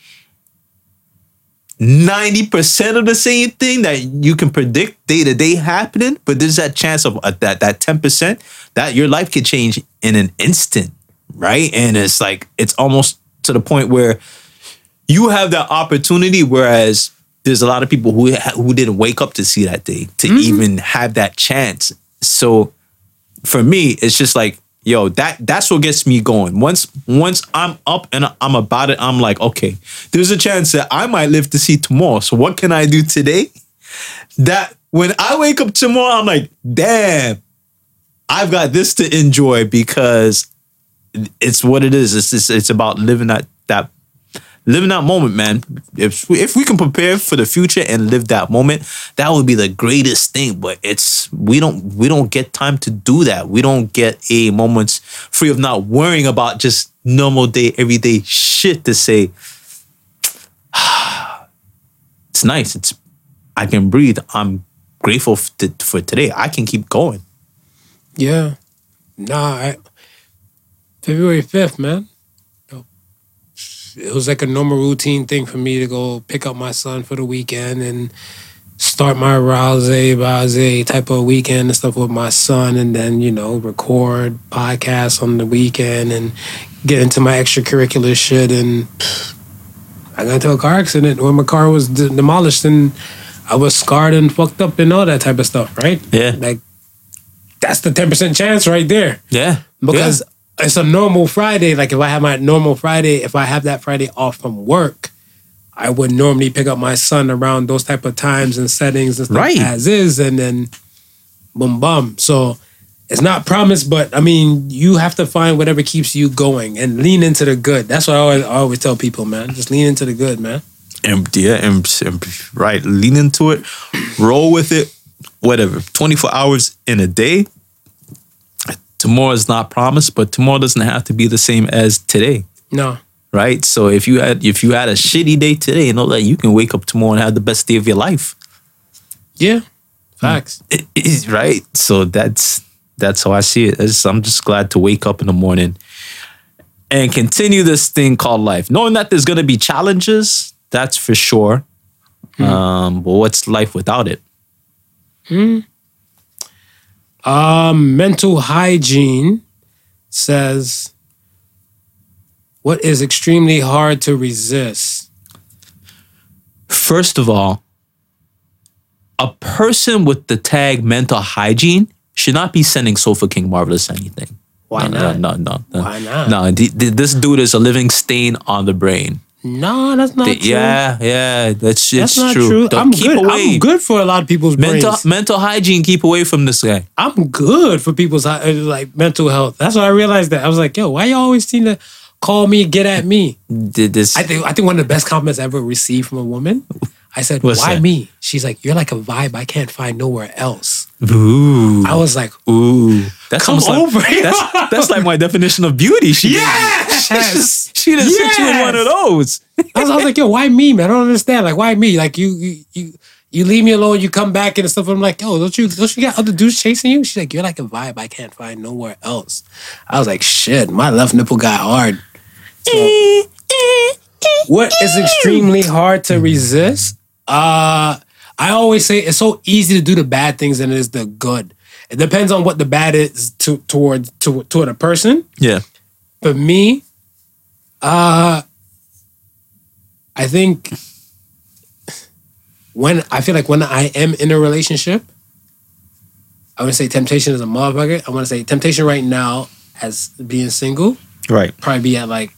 90% of the same thing that you can predict day to day happening, but there's that chance of uh, that that 10% that your life could change in an instant, right? And it's like it's almost to the point where you have that opportunity whereas there's a lot of people who who didn't wake up to see that day to mm-hmm. even have that chance. So for me, it's just like yo, that that's what gets me going. Once once I'm up and I'm about it, I'm like, okay, there's a chance that I might live to see tomorrow. So what can I do today? That when I wake up tomorrow, I'm like, damn, I've got this to enjoy because it's what it is. It's just, it's about living that that living that moment, man. If we, if we can prepare for the future and live that moment, that would be the greatest thing. But it's we don't we don't get time to do that. We don't get a moments free of not worrying about just normal day everyday shit to say. It's nice. It's I can breathe. I'm grateful for today. I can keep going. Yeah. Nah, I, February 5th, man. It was like a normal routine thing for me to go pick up my son for the weekend and start my rouse, base type of weekend and stuff with my son and then, you know, record podcasts on the weekend and get into my extracurricular shit and I got into a car accident where my car was de- demolished and I was scarred and fucked up and all that type of stuff, right? Yeah. Like that's the ten percent chance right there. Yeah. Because it's a normal Friday. Like if I have my normal Friday, if I have that Friday off from work, I would normally pick up my son around those type of times and settings and stuff Right. as is, and then boom bum. So it's not promised, but I mean, you have to find whatever keeps you going and lean into the good. That's what I always, I always tell people, man. Just lean into the good, man. and yeah, and, and right, lean into it, roll with it, whatever. 24 hours in a day. Tomorrow is not promised, but tomorrow doesn't have to be the same as today, No. right? So if you had if you had a shitty day today, know that you can wake up tomorrow and have the best day of your life, Yeah. Hmm. Facts. It- it- right? So that's that's how I see it. It's- I'm just glad to wake up in the morning and continue this thing called life, knowing that there's gonna be challenges. That's for sure. Hmm. Um, but what's life without it? Hmm. Um, mental hygiene says what is extremely hard to resist. First of all, a person with the tag mental hygiene should not be sending Sofa King Marvelous anything. Why no, not? No, no, no. Why not? No, th- th- this dude is a living stain on the brain. No, that's not Th- true. yeah, yeah, that's, that's it's not true. true. Don't I'm keep good. away. I'm good for a lot of people's Mental brains. mental hygiene. Keep away from this guy. I'm good for people's uh, like mental health. That's why I realized that. I was like, yo, why you always seem to call me, get at me? Did this? I think I think one of the best compliments I ever received from a woman. I said, What's why that? me? She's like, you're like a vibe I can't find nowhere else. Ooh, I was like, ooh. That's Come almost like- over. That's, that's like my definition of beauty. She Yes! she just she didn't sit you in one of those. I was, I was like, yo, why me, man? I don't understand. Like, why me? Like, you, you, you, you leave me alone. You come back and stuff. I'm like, yo, don't you, don't you got other dudes chasing you? She's like, you're like a vibe I can't find nowhere else. I was like, shit, my left nipple got hard. So, eh, eh, eh, what is extremely hard to resist? Uh, I always say it's so easy to do the bad things than it is the good. It depends on what the bad is to, towards to, toward a person. Yeah. For me, uh I think when I feel like when I am in a relationship, I want to say temptation is a motherfucker. I want to say temptation right now as being single Right. probably be at like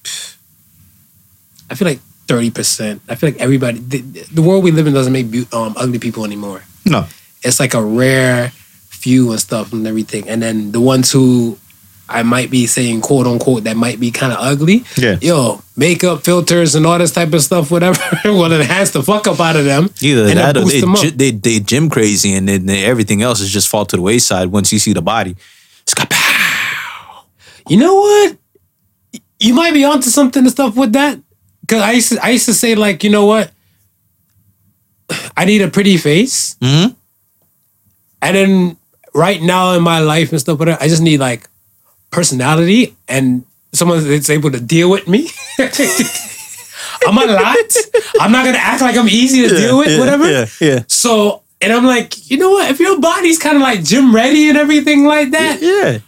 I feel like thirty percent. I feel like everybody the, the world we live in doesn't make beau- um, ugly people anymore. No. It's like a rare few and stuff and everything. And then the ones who I might be saying quote unquote that might be kind of ugly. Yeah. Yo, makeup filters and all this type of stuff, whatever, will enhance the fuck up out of them. Either and that then or boost they, them up. they they gym crazy and then they- everything else is just fall to the wayside once you see the body. It's got pow. You know what? You might be onto something and stuff with that. Cause I used to, I used to say like, you know what? I need a pretty face, Mhm. and then right now in my life and stuff, whatever, I just need like personality and someone that's able to deal with me. I'm a lot. I'm not gonna act like I'm easy to deal with, yeah, whatever. Yeah, yeah. So, and I'm like, you know what? If your body's kind of like gym ready and everything like that, Yeah.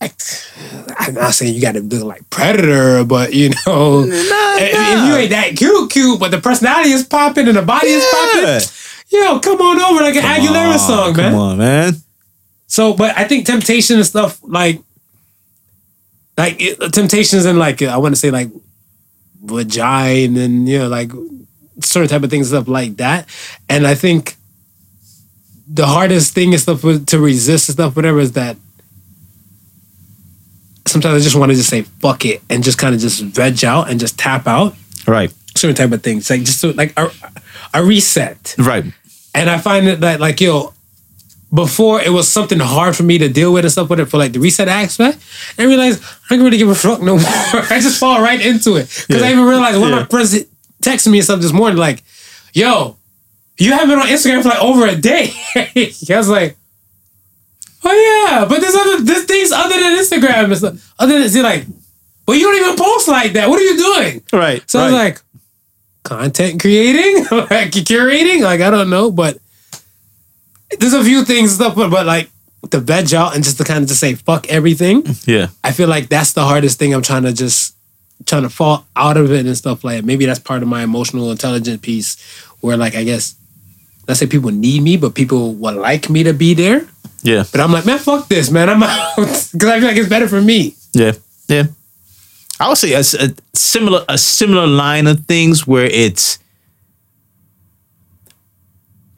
I'm not saying you got to look like Predator, but you know, if, if you ain't that cute, cute, but the personality is popping and the body is popping, yo, come on over like an Aguilera Aw, song, come man. Come on, man. So, but I think temptation and stuff like like it, temptations and like I want to say like vagina and you know like certain type of things stuff like that. And I think the hardest thing is stuff to resist and stuff whatever is that sometimes I just want to just say fuck it and just kind of just veg out and just tap out Right. certain type of things like just to, like a, a reset. Right. And I find it that like yo, before it was something hard for me to deal with and stuff with it for like the reset aspect. And I realized I don't really give a fuck no more. I just fall right into it because I even realized one Yeah. of my friends texted me and stuff this morning like, "Yo, you haven't been on Instagram for like over a day." I was like. Oh yeah, but there's other there's things other than Instagram and stuff. Other than see like, well, you don't even post like that. What are you doing? Right. So I was like, content creating, like curating, like I don't know, but there's a few things stuff, but, but like to veg out and just to kind of just say fuck everything. yeah. I feel like that's the hardest thing. I'm trying to just trying to fall out of it and stuff like. that. Maybe that's part of my emotional intelligence piece, where like I guess let's say people need me, but people would like me to be there. Yeah. But I'm like, man, fuck this, man. I'm out because I feel like it's better for me. Yeah, yeah. I would say a, a similar a similar line of things where it's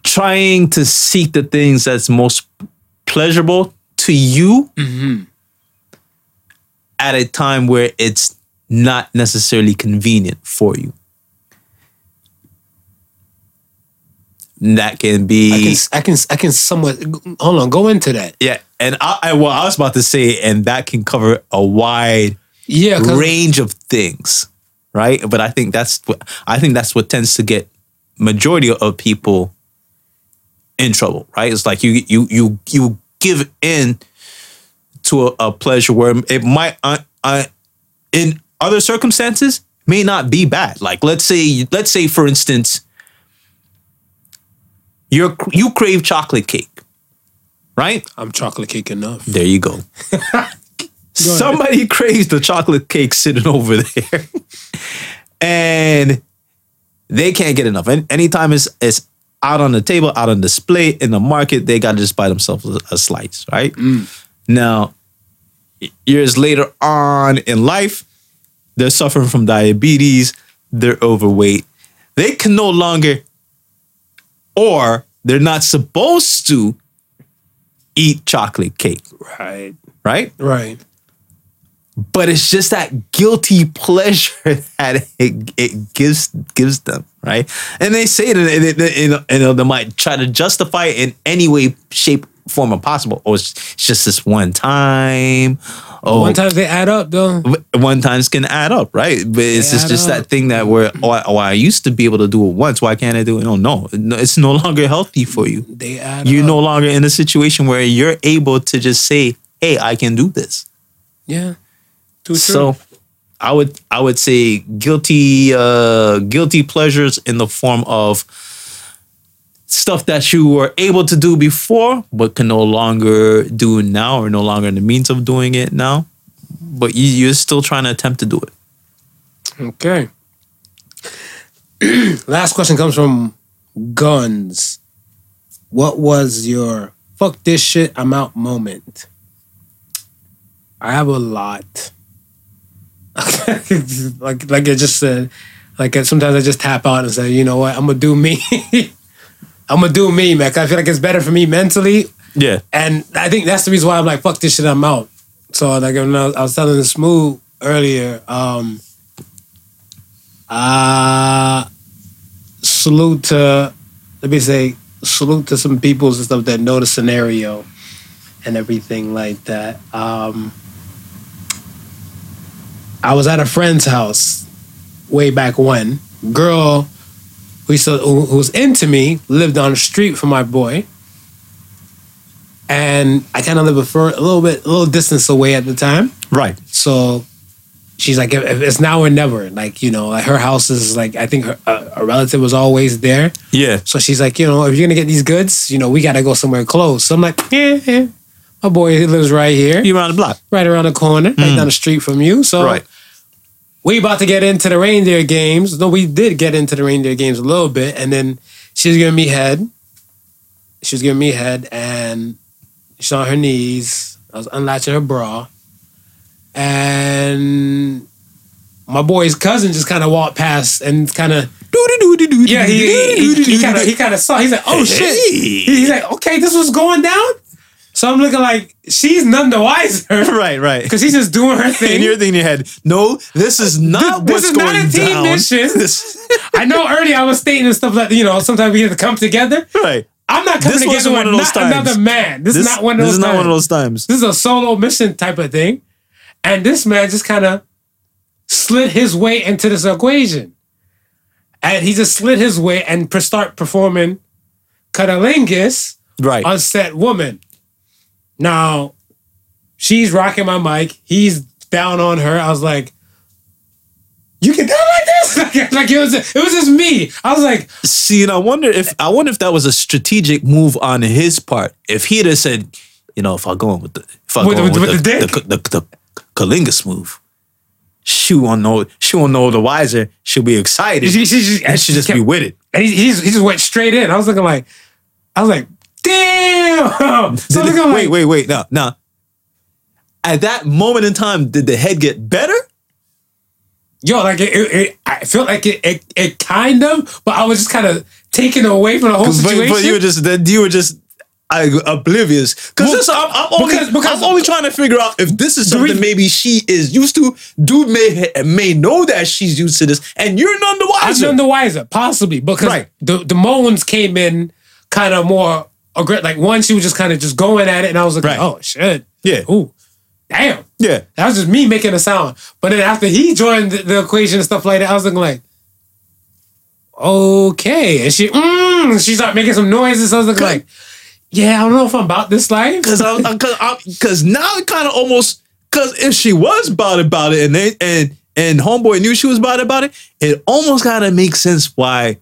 trying to seek the things that's most pleasurable to you mm-hmm. at a time where it's not necessarily convenient for you. That can be I can, I can, I can somewhat. Hold on, go into that. yeah, and I, I well, I was about to say, and that can cover a wide yeah range of things, right? But I think that's what I think that's what tends to get majority of people in trouble, right? It's like you you you you give in to a, a pleasure where it might uh, uh, in other circumstances may not be bad. Like let's say let's say for instance you you crave chocolate cake, right? I'm chocolate cake enough. There you go. Somebody craves the chocolate cake sitting over there. and they can't get enough. And anytime it's, it's out on the table, out on display in the market, they got to just buy themselves a, a slice, right? Mm. Now, years later on in life, they're suffering from diabetes, they're overweight. They can no longer, or they're not supposed to eat chocolate cake, Right, right? right. but it's just that guilty pleasure that it, it gives gives them, right? And they say it, and they, they, you know, you know, they might try to justify it in any way, shape, form, or possible. Oh, it's, it's just this one time. Oh, One time they add up though. one times can add up, right? But it's just, just that thing that where oh, I, oh, I used to be able to do it once. Why can't I do it? No, no, it's no longer healthy for you. They add You're up. no longer in a situation where you're able to just say, "Hey, I can do this." Yeah. Too true. So I would I would say guilty uh guilty pleasures in the form of stuff that you were able to do before but can no longer do now or no longer in the means of doing it now. But you, you're still trying to attempt to do it. Okay. Last question comes from Guns. What was your fuck this shit, I'm out moment? I have a lot. like like I just said, like sometimes I just tap out and say, you know what, I'm gonna do me. I'm gonna do me, man. 'cause I feel like it's better for me mentally Yeah. and I think that's the reason why I'm like, fuck this shit, I'm out. So like when I was, I was telling Smooth earlier, um, uh, salute to, let me say, salute to some peoples and stuff that know the scenario and everything like that. Um, I was at a friend's house way back when. Girl who, to, who was into me lived on the street from my boy and I kind of live a, fur, a little bit, a little distance away at the time. Right. So she's like, it's now or never. Like you know, like her house is like I think her, uh, a relative was always there. Yeah. So she's like, you know, if you're gonna get these goods, you know, we gotta go somewhere close. So I'm like, yeah, yeah. My boy he lives right here, You around the block. right around the corner, right down the street from you. So Right. We about to get into the reindeer games. No, we did get into the reindeer games a little bit, and then she was giving me head. She was giving me head, and she's on her knees. I was unlatching her bra, and my boy's cousin just kind of walked past and kind of yeah he- he kind of he kind of saw he's like oh shit he's like okay this was going down so I'm looking like she's none the wiser Right, right. because she's just doing her thing And you're thinking in your head, no, this is not This what's going down. This is not a team mission. This- I know earlier I was stating and stuff like you know sometimes we have to come together right. I'm not coming This together with one of those not times. another man this, is not one of This those is not one of times. those times. This is a solo mission type of thing. And this man just kind of slid his way into this equation. And he just slid his way and start performing cunnilingus Right. on set woman. Now, she's rocking my mic. He's down on her. I was like, you get down like this? Like, like it was it was just me. I was like, See, and I wonder if I wonder if that was a strategic move on his part. If he'd have said, you know, if I go in with the if I With go the- in with, with the, the the, dick. the, the, Kalinga move, she won't know. She won't know the wiser. She'll be excited. she, she, she, and she'll just kept- be with it. And he, he, just, he just went straight in. I was looking like, I was like, damn. So Did looking it- like, wait, wait, wait. Now, now, at that moment in time, did the head get better? yo, like it, it, it I felt like it, it, it kind of, but I was just kind of taken away from the whole But, situation. but you were just then you were just uh, oblivious because Well, I'm, I'm only because- because- I'm only trying to figure out if this is something maybe she is used to. Dude may may know that she's used to this, and you're none the wiser. I'm none the wiser, possibly because Right. the the moans came in kind of more aggressive. Like one, she was just kind of just going at it, and I was like, Right. oh shit, Yeah. ooh, damn. yeah, That was just me making a sound. But then after he joined the, the equation and stuff like that, I was looking like, okay. And she, mm, she started making some noises. So I was looking like, yeah, I don't know if I'm about this life. because because now it kind of almost because if she was about about it and they and and homeboy knew she was about about it, it almost kind of makes sense why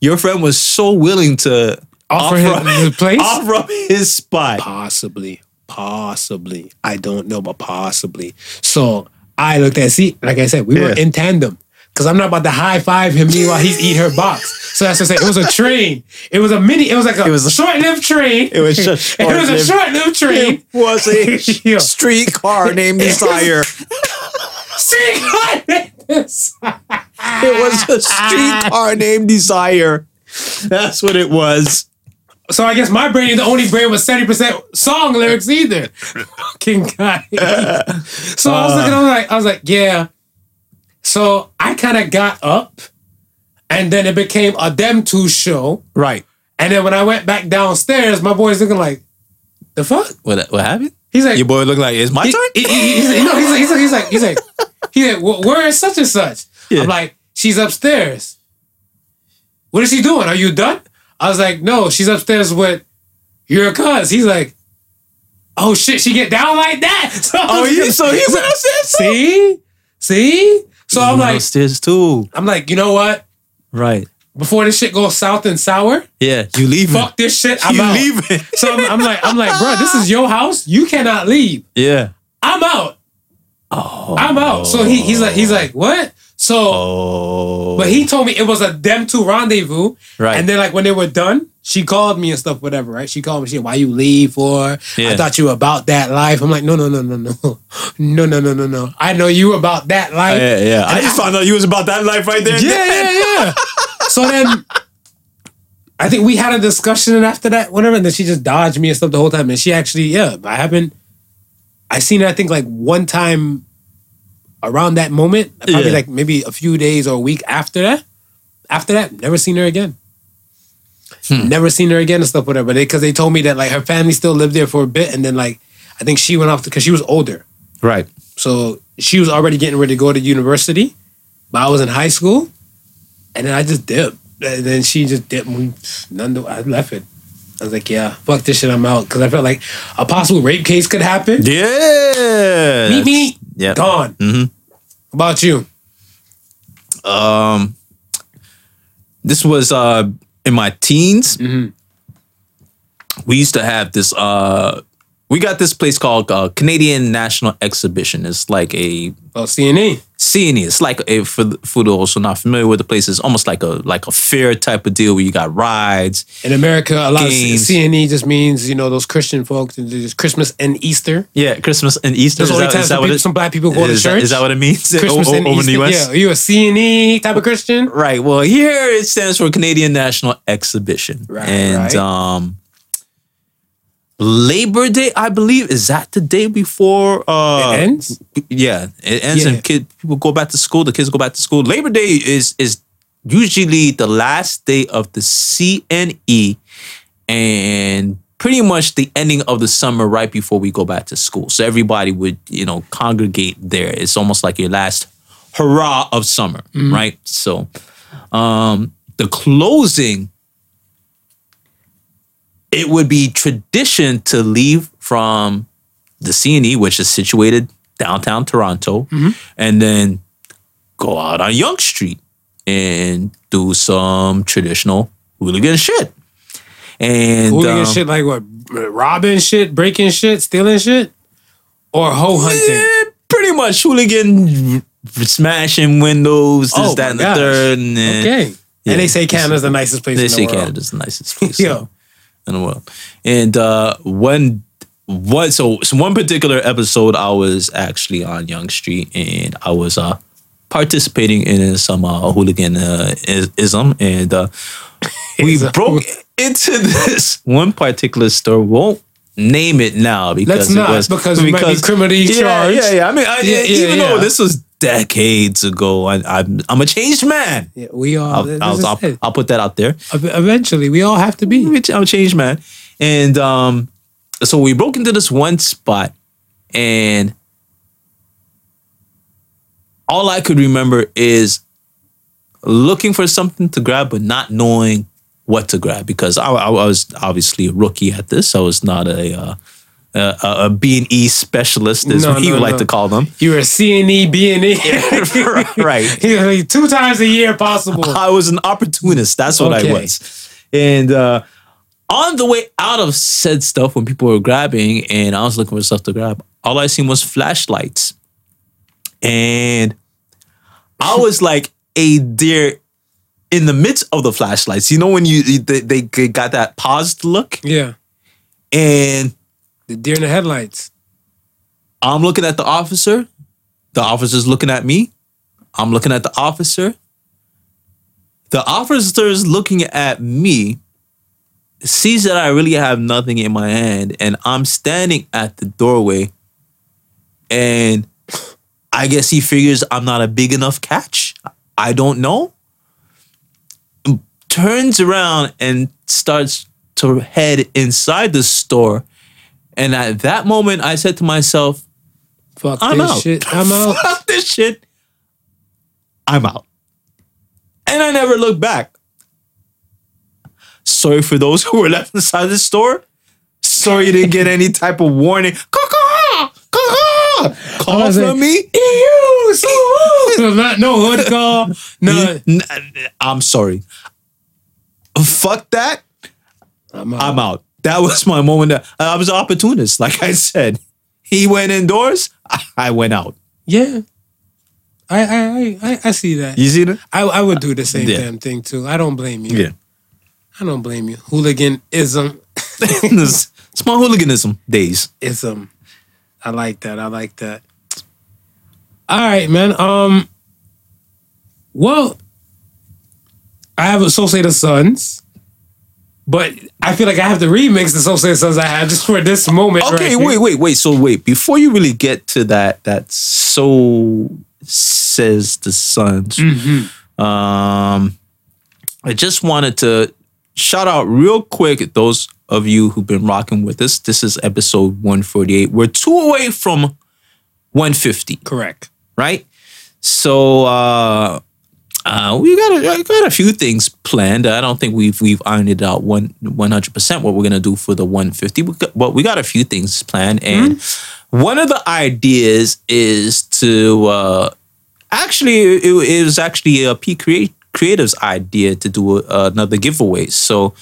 your friend was so willing to Offer him his place? offer up his spot. Possibly, possibly. I don't know, but possibly. So I looked at, see, like I said, we were in tandem. Cause I'm not about to high five him meanwhile he's eating her box. So that's what I say. It was a train. It was a mini. It was like a, it was a- short-lived train. It was a it was a short-lived- short-lived train. It was a Yeah. streetcar named Desire. Street Streetcar. It was a streetcar named Desire. That's what it was. So I guess my brain, the only brain was 70% song lyrics either. Fucking guy. so I was looking, uh. I was like, I was like, yeah. So I kind of got up and then it became a them two show. Right. And then when I went back downstairs, my boy's looking like, the fuck? What what happened? He's like, Your boy look like it's my he, turn. he- he- he's, like, no, he's like, he's like, he's like, he's like, he's like, "Wh- where is such and such? Yeah. I'm like, she's upstairs. What is she doing? Are you done? I was like, no, she's upstairs with your cuz. He's like, oh shit, she get down like that. So oh was yeah. So he went upstairs. too? see, see. So I'm He went like, upstairs too. I'm like, you know what? Right. Before this shit goes south and sour, Yeah. You leave. fuck this shit. I'm you out. leaving? So I'm, I'm like, I'm like, bro, this is your house. You cannot leave. yeah. I'm out. Oh. I'm out. So he he's like he's like what? So Oh. but he told me it was a them two rendezvous. Right. And then like when they were done, she called me and stuff, whatever, right? She called me, she said, Why you leave for? Yeah. I thought you were about that life. I'm like, no, no, no, no, no. No, no, no, no, no. I know you about that life. Oh, yeah, yeah. I just found out you was about that life right there. Yeah, then. yeah, yeah. so then I think we had a discussion and after that, whatever, and then she just dodged me and stuff the whole time. And she actually, yeah, I haven't I seen her, I think like one time around that moment, probably Yeah. like maybe a few days or a week after that. After that, never seen her again. Hmm. Never seen her again and stuff, whatever. Because they, told me that like her family still lived there for a bit, and then like I think she went off because she was older. Right. So she was already getting ready to go to university, but I was in high school, and then I just dipped. And then she just dipped. and we- None. I left it. I was like, yeah, fuck this shit. I'm out because I felt like a possible rape case could happen. Yeah. Meet me. Yeah. Gone. Mhm. How about you? Um, this was uh in my teens. Mm-hmm. We used to have this. Uh, we got this place called uh, Canadian National Exhibition. It's like a Oh, CNE. CNE. It's like a, for the- for those who are not familiar with the place, it's almost like a like a fair type of deal where you got rides. In America, a lot Games. of CNE just means you know those Christian folks. Christmas and Easter. Yeah, Christmas and Easter. Those Is only that- times that some, what people, it- some black people go to church. is that what it means? Christmas O- and over Easter. in the US? Yeah, are you a CNE type of Christian? Right. Well, here it stands for Canadian National Exhibition. Right, And right. um Labor Day, I believe, is that the day before uh It ends? Yeah, it ends Yeah. and kid people go back to school, the kids go back to school. Labor Day is is usually the last day of the CNE and pretty much the ending of the summer right before we go back to school. So everybody would, you know, congregate there. It's almost like your last hurrah of summer, right? So um the closing it would be tradition to leave from the CNE, which is situated downtown Toronto, and then go out on Yonge Street and do some traditional hooligan shit. And Hooligan um, shit like what? Robbing shit, breaking shit, stealing shit, or hoe hunting. eh, pretty much hooligan smashing windows, this, Oh that, and the gosh. third. And, then- Okay. Yeah. And they say Canada's the nicest place They in the say world. Canada's the nicest place Yo. In the world. And uh, one, one, so, so one particular episode, I was actually on Yonge Street and I was uh, participating in some uh, hooligan uh, ism, and uh, we broke into this one particular store. Won't name it now because Let's not, it was because we might be criminally yeah, charged. Yeah, yeah. I mean, I, Yeah, yeah, even though this was decades ago, I, I'm I'm a changed man. Yeah, we all. I'll, I'll, I'll. I'll put that out there. Eventually, we all have to be. I'm a changed man. And um, so we broke into this one spot, and all I could remember is looking for something to grab, but not knowing what to grab because I, I was obviously a rookie at this. I was not a uh, a, a B and E specialist, as No, he no, would like to call them. You were a CNE, B&E. right. Two times a year possible. I was an opportunist. That's what I was. And uh, on the way out of said stuff, when people were grabbing and I was looking for stuff to grab, all I seen was flashlights. And I was like a deer in the midst of the flashlights. You know when you they, they got that paused look, yeah. and The deer in the headlights. I'm looking at the officer. The officer's looking at me. I'm looking at the officer. The officer's looking at me, sees that I really have nothing in my hand, and I'm standing at the doorway. And I guess he figures I'm not a big enough catch. I don't know. Turns around and starts to head inside the store. And at that moment, I said to myself, Fuck I'm this out. shit. I'm out. Fuck this shit. I'm out. And I never looked back. Sorry for those who were left inside the store. Sorry you didn't get any type of warning. Call from like, me. Ew, so no, no hood call. No. I'm sorry. Fuck that. I'm out. I'm out. That was my moment. That, I was an opportunist, like I said. He went indoors. I went out. Yeah. I, I I I I see that. You see that? I I would do the same Yeah. damn thing too. I don't blame you. Yeah. I don't blame you. Hooliganism. it's my hooliganism days. Ism. I like that. I like that. All right, man. Um. Well, I have Associated Sons, but I feel like I have to remix the Soul Associated Sons I had just for this moment. Okay, right wait, wait, wait. So wait, before you really get to that, that so says the Suns. Um, I just wanted to shout out real quick those of you who've been rocking with us. This is episode 148. We're two away from 150 Correct. right? So uh, uh, we got a, I got a few things planned. I don't think we've we've ironed it out one one hundred percent what we're gonna do for the one fifty. But we got a few things planned, and one of the ideas is to uh, actually it, it was actually a P Create Creative's idea to do a, another giveaway. So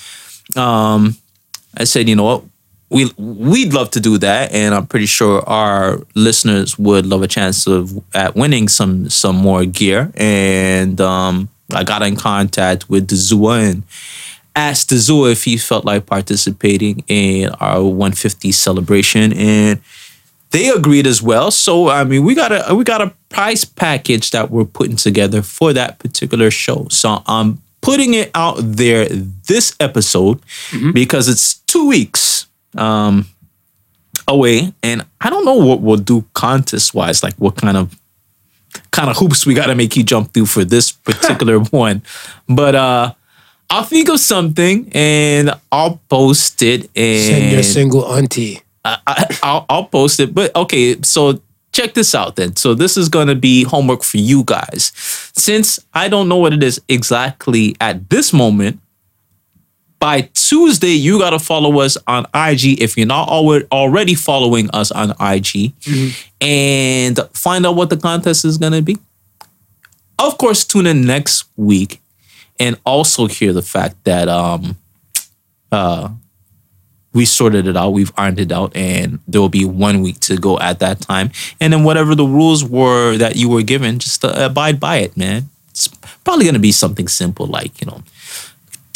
um, I said, you know what, we we'd love to do that, and I'm pretty sure our listeners would love a chance of at winning some some more gear. And um, I got in contact with the Zua and asked the Zua if he felt like participating in our 150 celebration, and they agreed as well. So I mean, we got a we got a prize package that we're putting together for that particular show. So I'm putting it out there this episode because it's two weeks um, away, and I don't know what we'll do contest wise, like what kind of kind of hoops we got to make you jump through for this particular one. But uh I'll think of something and I'll post it and Send your single auntie. I, I, I'll, I'll post it. But okay, so check this out then. So this is going to be homework for you guys. Since I don't know what it is exactly at this moment, by Tuesday, you got to follow us on IG if you're not already following us on IG and find out what the contest is going to be. Of course, tune in next week and also hear the fact that um uh we sorted it out, we've ironed it out, and there will be one week to go at that time. And then whatever the rules were that you were given, just uh, abide by it, man. It's probably gonna be something simple like you know,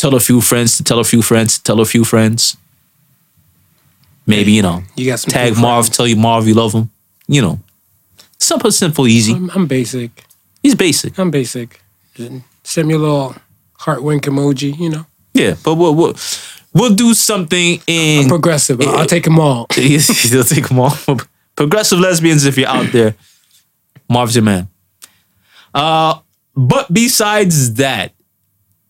tell a few friends to tell a few friends to tell a few friends. Maybe you know, You got some tag Marv, friends. tell you Marv you love him. You know, simple, simple, easy. I'm, I'm basic. He's basic. I'm basic. Send me a little heart wink emoji. You know, Yeah, but we'll we'll, we'll do something in progressive. I'll, I'll take them all. You'll take them all. Progressive lesbians, if you're out there, Marv's your man. Uh, but besides that,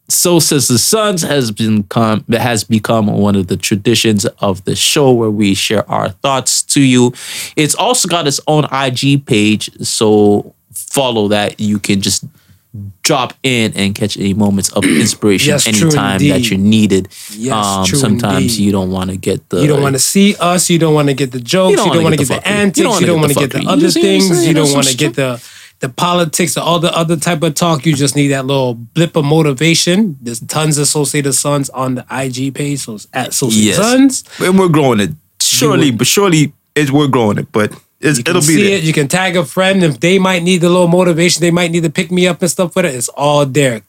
so says the Sons has become has become one of the traditions of the show where we share our thoughts to you. It's also got its own IG page, so follow that. You can just drop in and catch any moments of inspiration Yes, anytime that you're needed. Yes, um, sometimes indeed. you don't want to get the You don't want to see us. You don't want to get the jokes. You don't, want to get, the antics. You don't want to get get the other You just- you things. You don't want to get the the politics, or all the other type of talk. You just need that little blip of motivation. There's tons of Associated Sons on the IG page. So it's at Associated Yes. Sons. And we're growing it. Surely, but surely it's we're growing it. But it's, You can it'll be see there. it. You can tag a friend if they might need a little motivation. They might need to pick me up and stuff with it. It's all there,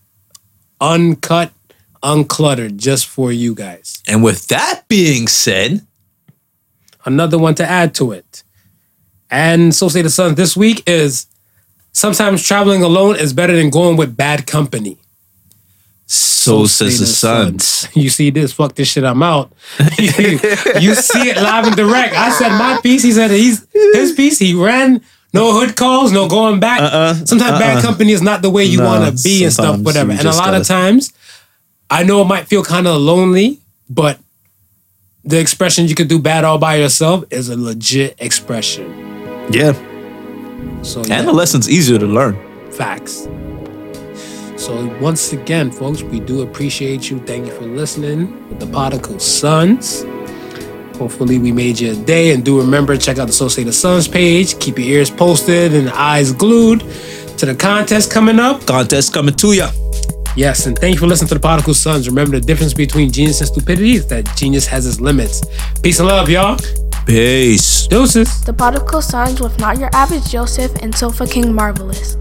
uncut, uncluttered, just for you guys. And with that being said, another one to add to it. And Associated Sons this week is sometimes traveling alone is better than going with bad company. so says the Sons. You see this, fuck this shit, I'm out. you, you see it live and direct. I said my piece, he said he's his piece, he ran. No hood calls, no going back. Uh-uh, sometimes bad uh-uh. company is not the way you Uh-uh. Want to be and stuff, whatever. And a lot of gotta- times, I know it might feel kind of lonely, but the expression you could do bad all by yourself is a legit expression. Yeah. So And yeah, the lesson's easier to learn. facts. So once again, folks, we do appreciate you. Thank you for listening with the Prodigal Sons. Hopefully we made your day. And do remember, check out the Associated Sons page. Keep your ears posted and eyes glued to the contest coming up. Contest coming to ya. Yes, and thank you for listening to the Prodigal Sons. Remember the difference between genius and stupidity is that genius has its limits. Peace and love, y'all. Peace. Deuces. The Prodigal Sons with Not Your Average Joseph and Sofa King Marvelous.